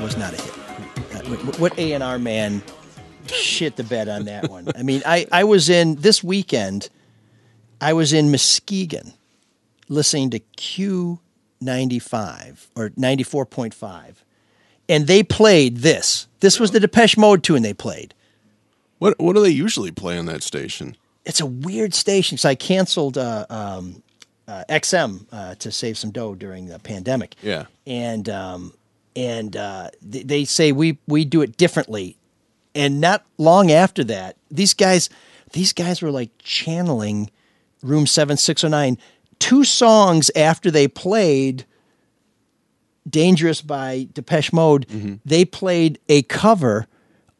was not a hit. What- What A and R man shit the bed on that one? I mean, I I was in this weekend. I was in Muskegon, listening to Q ninety five or ninety four point five, and they played this. This was the Depeche Mode tune they played. What what do they usually play on that station? It's a weird station, so I canceled uh, um, uh, XM uh, to save some dough during the pandemic. Yeah. and um, and uh, th- they say we we do it differently. And not long after that, these guys these guys were like channeling Room Seven Six Zero Nine. Two songs after they played "Dangerous" by Depeche Mode, they played a cover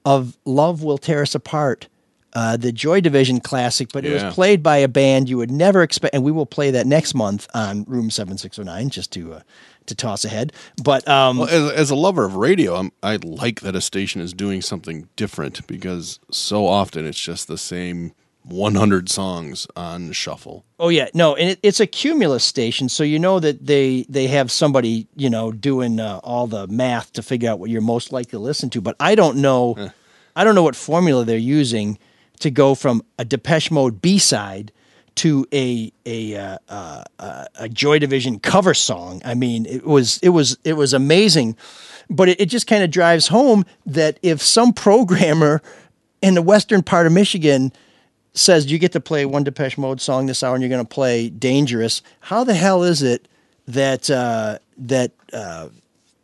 of "Love Will Tear Us Apart." Uh, the Joy Division classic, but it was played by a band you would never expect, and we will play that next month on Room Seven Six Zero Nine, just to uh, to toss ahead. But um, Well, as, as a lover of radio, I'm, I like that a station is doing something different because so often it's just the same 100 songs on shuffle. Oh yeah, no, and it, it's a cumulus station, so you know that they they have somebody you know doing uh, all the math to figure out what you're most likely to listen to. But I don't know, I don't know what formula they're using to go from a Depeche Mode B side to a a uh, uh, a Joy Division cover song. I mean, it was it was it was amazing, but it, it just kind of drives home that if some programmer in the western part of Michigan says you get to play one Depeche Mode song this hour and you're going to play Dangerous. How the hell is it that uh, that uh,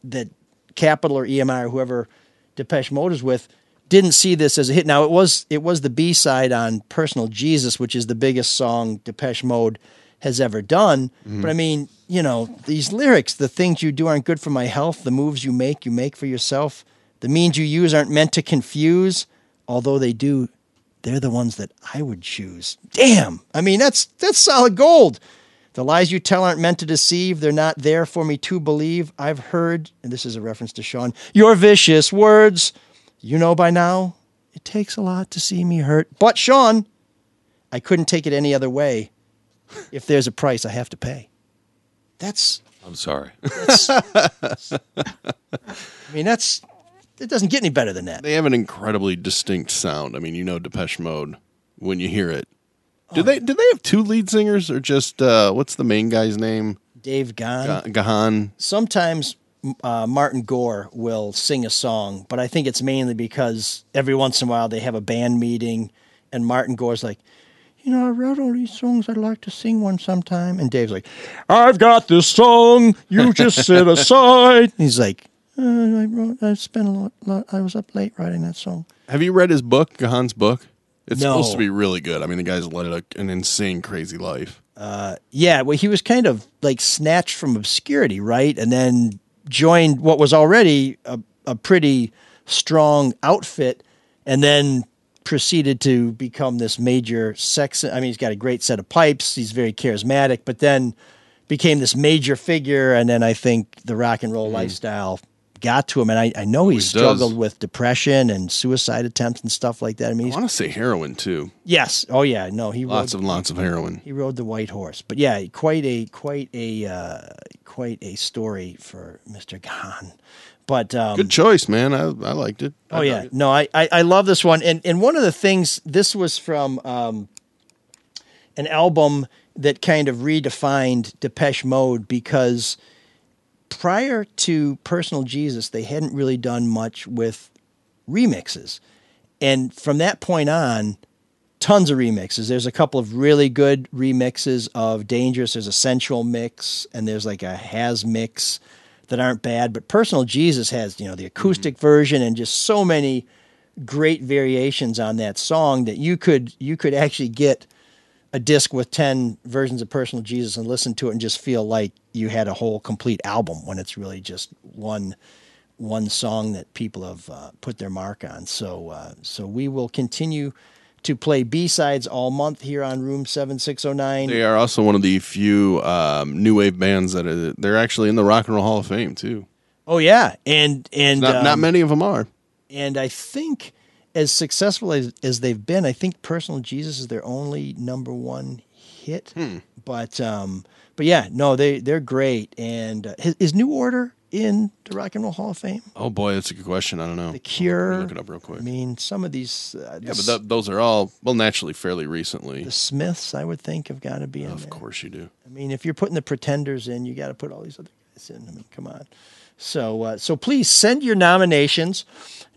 that Capitol or EMI or whoever Depeche Mode is with didn't see this as a hit? Now it was it was the B side on Personal Jesus, which is the biggest song Depeche Mode has ever done. Mhm. But I mean, you know, these lyrics, the things you do aren't good for my health, the moves you make, you make for yourself. The means you use aren't meant to confuse, although they do they're the ones that I would choose. Damn. I mean, that's that's solid gold. The lies you tell aren't meant to deceive. They're not there for me to believe. I've heard, and this is a reference to Shawn, your vicious words. You know by now, it takes a lot to see me hurt. But Shawn, I couldn't take it any other way. If there's a price I have to pay. That's I'm sorry. I mean, that's it doesn't get any better than that. They have an incredibly distinct sound. I mean, you know Depeche Mode when you hear it. Oh. Do they do they have two lead singers or just uh, what's the main guy's name? Dave Gahn. Ga- Gahan. sometimes uh, Martin Gore will sing a song, but I think it's mainly because every once in a while they have a band meeting, and Martin Gore's like, you know, I wrote all these songs. I'd like to sing one sometime. And Dave's like, I've got this song. You just sit aside. He's like, uh, I wrote. I spent a lot, lot. I was up late writing that song. Have you read his book, Gahan's book? It's No. supposed to be really good. I mean, the guy's led a, an insane, crazy life. Uh, yeah, well, he was kind of like snatched from obscurity, right? And then joined what was already a, a pretty strong outfit, and then proceeded to become this major sex. I mean, he's got a great set of pipes. He's very charismatic, but then became this major figure. And then I think the rock and roll hmm. lifestyle got to him. And I, I know he Mm. does. struggled with depression and suicide attempts and stuff like that. I mean, I want to say heroin too. yes, oh yeah, no, he Lots rode- and lots of heroin. he rode the white horse, but yeah, quite a quite a uh, quite a story for Mister Gahan. But um, Good choice, man. I, I liked it. Oh yeah, no, I, I I love this one, and and one of the things this was from um, an album that kind of redefined Depeche Mode because prior to Personal Jesus, they hadn't really done much with remixes, and from that point on, tons of remixes. There's a couple of really good remixes of Dangerous. There's a sensual mix, and there's like a has mix that aren't bad. But Personal Jesus has, you know, the acoustic mm-hmm. version and just so many great variations on that song that you could you could actually get a disc with 10 versions of Personal Jesus and listen to it and just feel like you had a whole complete album when it's really just one one song that people have uh, put their mark on. So uh, so we will continue to play B-sides all month here on Room 7609. They are also one of the few um, new wave bands that are, they're actually in the Rock and Roll Hall of Fame too. Oh yeah, and and Not, not um, many of them are. And I think as successful as, as they've been, I think Personal Jesus is their only number one hit. But um, but yeah, no, they they're great. And uh, is, is New Order in the Rock and Roll Hall of Fame? Oh boy, that's a good question. I don't know. The Cure. Look it up real quick. I mean, some of these. Uh, Yeah, but th- those are all well naturally fairly recently. the Smiths, I would think, have got to be in Of there. course you do. I mean, if you're putting the Pretenders in, you got to put all these other guys in. I mean, come on. So uh, so please send your nominations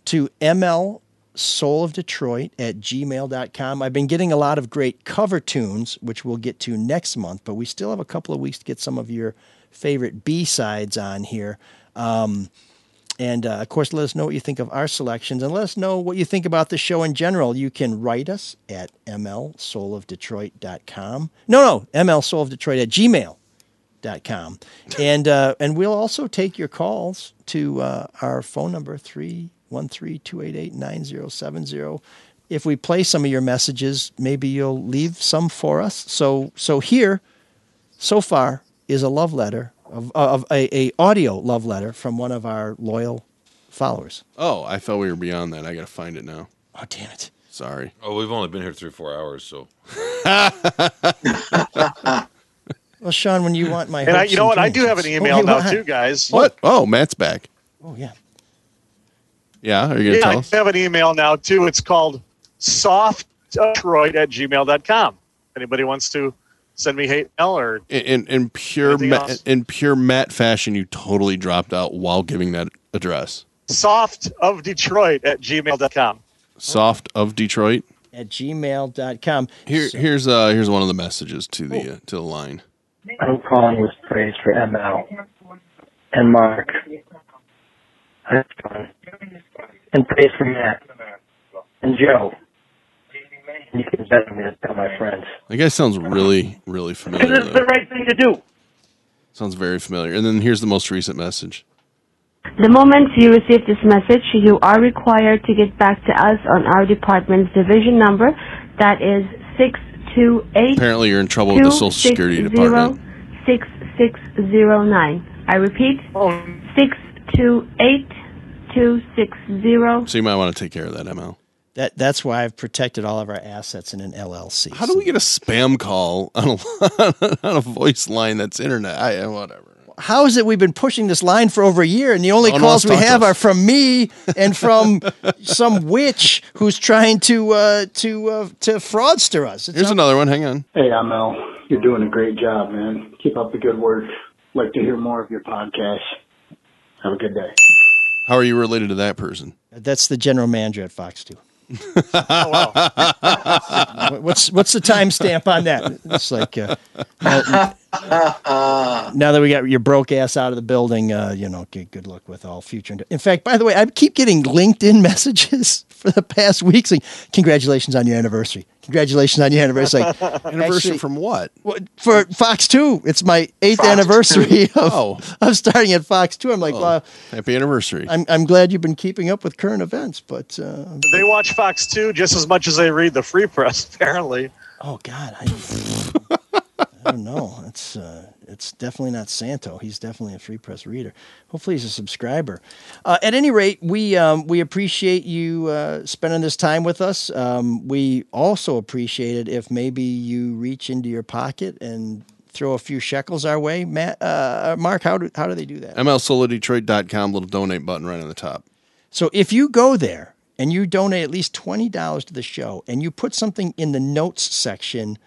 to ML Soul of Detroit at gmail.com. I've been getting a lot of great cover tunes, which we'll get to next month, but we still have a couple of weeks to get some of your favorite B sides on here. Um, and uh, of course, let us know what you think of our selections and let us know what you think about the show in general. You can write us at mlsoulofdetroit.com. No, no, mlsoulofdetroit at gmail.com. And, uh, and we'll also take your calls to uh, our phone number, 313 288 9070. If we play some of your messages, maybe you'll leave some for us. So, so here, so far, is a love letter of, of a, a audio love letter from one of our loyal followers. Oh, I thought we were beyond that. I got to find it now. Oh, damn it. Sorry. Oh, we've only been here three, four hours, so. Well, Shawn, when you want my And I, you know what? I do have an Oh, email you now too, guys. What? Oh, Matt's back. Oh yeah. Yeah, are you gonna Yeah, I tell us? have an email now too. It's called softdetroit at gmail.com. Anybody wants to send me hate mail or In, in, in pure Anything Ma- in pure Matt fashion, you totally dropped out while giving that address. soft of Detroit at gmail.com. Soft of Detroit. At gmail.com. Here, here's uh, here's one of the messages to the uh, to the line. I'm calling with praise for ML and Mark. That's fun. And praise for Matt and Joe. And you can bet on me to tell my friends. That guy sounds really, really familiar. Because it's though. the right thing to do. Sounds very familiar. And then here's the most recent message. The moment you receive this message, you are required to get back to us on our department's division number. That is 628 Apparently, you're in trouble with the Social Security Department. 6609. I repeat, 628 260 So you might want to take care of that, ML. That that's why I've protected all of our assets in an LLC. How do we get a spam call on a on a voice line that's internet? I whatever. How is it we've been pushing this line for over a year, and the only No calls wants we have are from me and from some witch who's trying to uh, to uh, to fraudster us? It's Here's not- another one. Hang on. Hey, I'm ML. You're doing a great job, man. Keep up the good work. Like to hear more of your podcast. Have a good day. How are you related to that person? That's the general manager at Fox Two. what's what's the timestamp on that? It's like uh, now, now that we got your broke ass out of the building, uh, you know, good, good luck with all future. In fact, by the way, I keep getting LinkedIn messages for the past week saying, "Congratulations on your anniversary! Congratulations on your anniversary!" Like, Anniversary actually- from what? What- for Fox Two. It's my eighth Fox anniversary 2. of, Oh. of starting at Fox Two. I'm like, well, Happy anniversary. I'm I'm glad you've been keeping up with current events, but uh, They watch Fox 2 just as much as they read the free press, apparently. Oh God, I, I don't know. It's uh, it's definitely not Santo. He's definitely a free press reader. Hopefully, he's a subscriber. Uh, at any rate, we um, we appreciate you uh, spending this time with us. Um, we also appreciate it if maybe you reach into your pocket and throw a few shekels our way. Matt, uh, Mark, how do how do they do that? MLSoulofDetroit.com, little donate button right on the top. So if you go there and you donate at least twenty dollars to the show, and you put something in the notes section,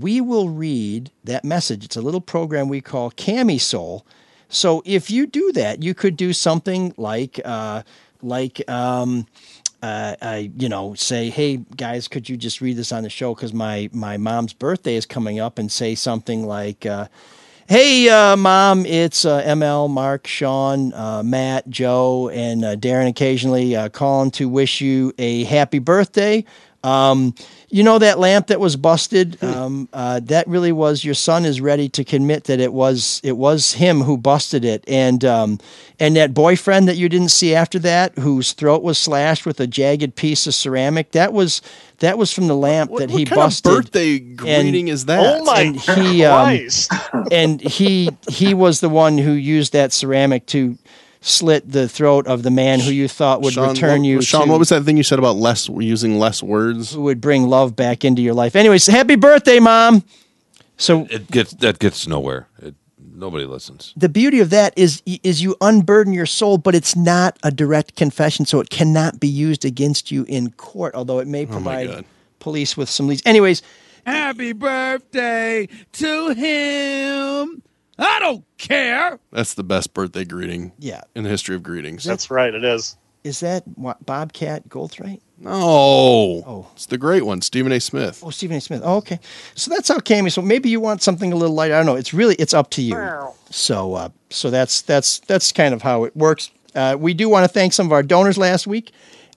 we will read that message. It's a little program we call Cami Soul. So if you do that, you could do something like uh, like. Um, uh, I, you know, say, hey guys, could you just read this on the show because my my mom's birthday is coming up, and say something like, uh, Hey, uh, mom, it's uh, ML, Mark, Shawn, uh, Matt, Joe, and uh, Darren occasionally uh, calling to wish you a happy birthday. Um, you know that lamp that was busted? Um, uh, that really was your son is ready to commit that it was it was him who busted it, and um, and that boyfriend that you didn't see after that, whose throat was slashed with a jagged piece of ceramic, that was that was from the lamp that he what kind of busted. birthday greeting is that? Oh my and he, um, Christ. and he he was the one who used that ceramic to slit the throat of the man who you thought would Shawn, return what, you. Shawn, to, what was that thing you said about less using less words? who would bring love back into your life? Anyways, happy birthday, mom. So It gets that gets nowhere. It, nobody listens. the beauty of that is is you unburden your soul, but it's not a direct confession, so it cannot be used against you in court. Although it may Oh provide God. police with some leads. Anyways, Happy birthday to him. I don't care. That's the best birthday greeting. Yeah. In the history of greetings. That's right. It is. is that what, Bobcat Goldthwait? No. Oh. It's the great one, Stephen A. Smith. Oh, Stephen A. Smith. Oh, okay. So that's how Cammy. So maybe you want something a little lighter. I don't know. It's really it's up to you. So uh, so that's that's that's kind of how it works. Uh, we do want to thank some of our donors last week,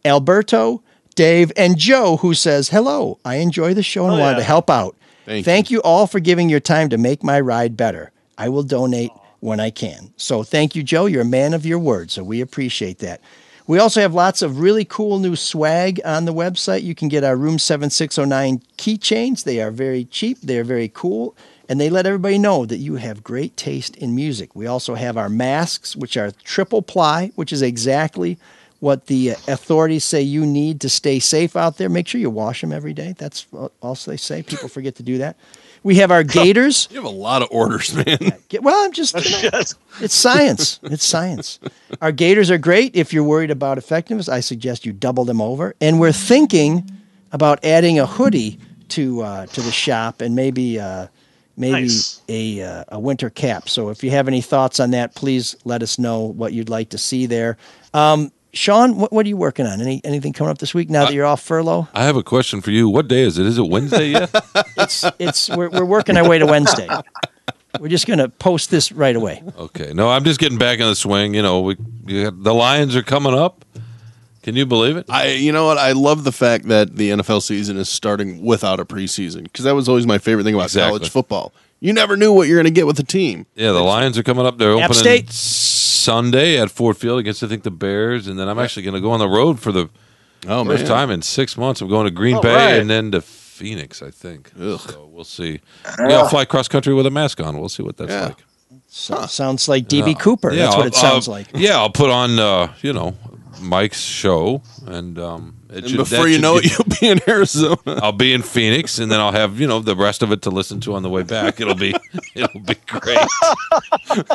Alberto, Dave, and Joe, who says hello. I enjoy the show and Oh, wanted yeah. to help out. Thank you. all for giving your time to make my ride better. I will donate when I can. So thank you, Joe. You're a man of your word. So we appreciate that. We also have lots of really cool new swag on the website. You can get our Room 7609 keychains. They are very cheap, they're very cool, and they let everybody know that you have great taste in music. We also have our masks, which are triple ply, which is exactly what the uh, authorities say you need to stay safe out there. Make sure you wash them every day. That's also they say. People forget to do that. We have our gaiters. You have a lot of orders, man. Well, I'm just, you know, it's science. It's science. Our gators are great. If you're worried about effectiveness, I suggest you double them over. And we're thinking about adding a hoodie to uh, to the shop and maybe uh, maybe Nice. a uh, a winter cap. So if you have any thoughts on that, please let us know what you'd like to see there. Um, Shawn, what, what are you working on? Any anything coming up this week now that you're off furlough? I have a question for you. What day is it? Is it Wednesday yet? It's it's we're, we're working our way to Wednesday. We're just gonna post this right away. okay. No, I'm just getting back in the swing. You know, we you got- the Lions are coming up. Can you believe it? I, you know what? I love the fact that the NFL season is starting without a preseason because that was always my favorite thing about Exactly. college football. You never knew what you're going to get with the team. Yeah, the Lions are coming up. They're App opening State. Sunday at Ford Field against I think the Bears, and then I'm actually going to go on the road for the Oh first man, time in six months. I'm going to Green All Bay right. and then to Phoenix. I think. So we'll see. Maybe I'll fly cross country with a mask on. We'll see what that's Yeah. like. So, Sounds like DB Yeah. Cooper. Yeah, That's what I'll- it sounds I'll- like. Yeah, I'll put on uh, you know Mike's show, and um, it And should- before you should know it, you'll be in Arizona. I'll be in Phoenix, and then I'll have you know the rest of it to listen to on the way back. It'll be it'll be great.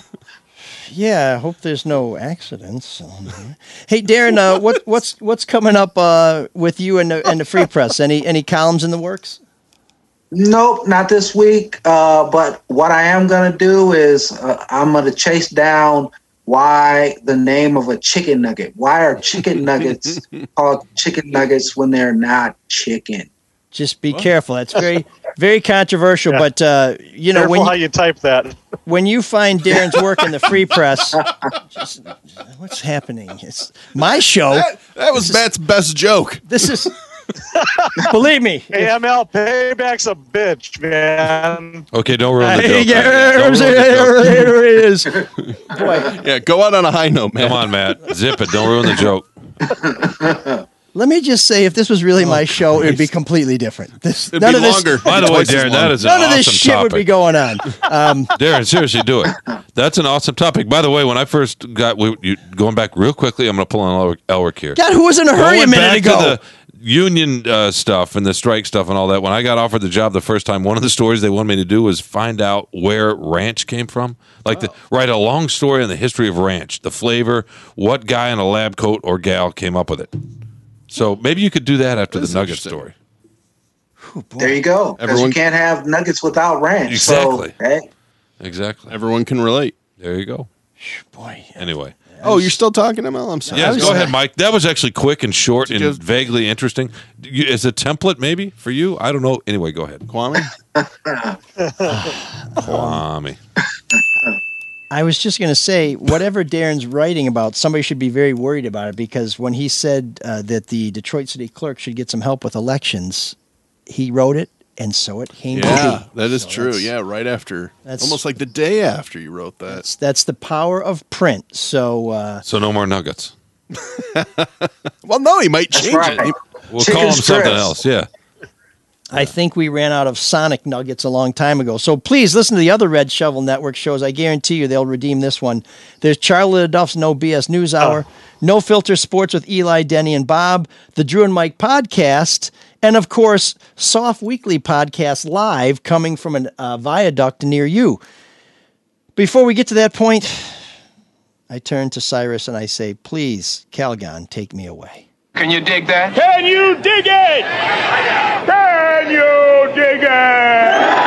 Yeah, I hope there's no accidents. hey, Darren, uh, what, what's what's coming up uh, with you and the, and the Free Press? Any any columns in the works? Nope, not this week. Uh, but what I am going to do is uh, I'm going to chase down why the name of a chicken nugget. Why are chicken nuggets called chicken nuggets when they're not chicken? Just be careful. That's very very controversial. But uh, you know Careful when how you, you type that. when you find Darren's work in the Free Press, just, what's happening? It's my show. That, that was Matt's best joke. This is believe me. AML payback's a bitch, man. Okay, don't ruin the joke. yeah, Don't ruin the joke. Here it is. Boy, Yeah, go out on a high note, man. Come on, Matt, zip it. Don't ruin the joke. Let me just say, if this was really my show, it would be completely different. This It'd none be of this. longer. By the way, Darren, that is long. is an None of this shit topic. would be going on. Um, Darren, seriously, do it. That's an awesome topic. By the way, when I first got we, you, going back real quickly, I'm going to pull on Elrick, Elrick here. God, who was in a hurry a minute back ago? to the union uh, stuff and the strike stuff and all that. When I got offered the job the first time, one of the stories they wanted me to do was find out where ranch came from. Like the, write a long story on the history of ranch, the flavor, what guy in a lab coat or gal came up with it. So maybe you could do that after That's the nugget interesting. story. There you go. Because Everyone- you can't have nuggets without ranch. Exactly. So, hey, Exactly. Everyone can relate. There you go. Boy, Anyway. Oh, you're still talking, Mel? I'm sorry. Yes, was- go ahead, Mike. That was actually quick and short and you- vaguely interesting. Is as a template, maybe for you, I don't know. Anyway, go ahead. Kwame? Kwame. I was just going to say, whatever Darren's writing about, somebody should be very worried about it because when he said uh, that the Detroit City Clerk should get some help with elections, he wrote it, and so it came Yeah, to be. that is So true. Yeah, right after. that's- almost like the day after you wrote that. That's, that's the power of print. So, uh, So no more nuggets. Well, no, he might change right. it. He- We'll Chicken call them something else. Yeah. I think we ran out of Sonic Nuggets a long time ago. So please listen to the other Red Shovel Network shows. I guarantee you they'll redeem this one. There's Charlie Duff's No BS News Hour, No Filter Sports with Eli, Denny, and Bob, the Drew and Mike podcast, And of course, Soft Weekly podcast live coming from a uh, viaduct near you. Before we get to that point, I turn to Cyrus and I say, please, Calgon, take me away. Can you dig that? Can you dig it? Can you dig it?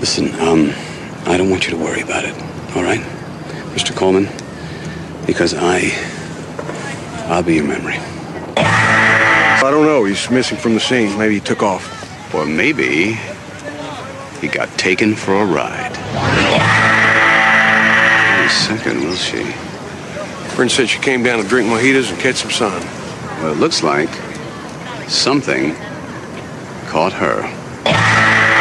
Listen, um, I don't want you to worry about it, all right? Mr. Coleman, because I, I'll be your memory. I don't know. He's missing from the scene. Maybe he took off. Or maybe he got taken for a ride. Wait a second, will she? Bryn said she came down to drink mojitos and catch some sun. Well, it looks like something caught her.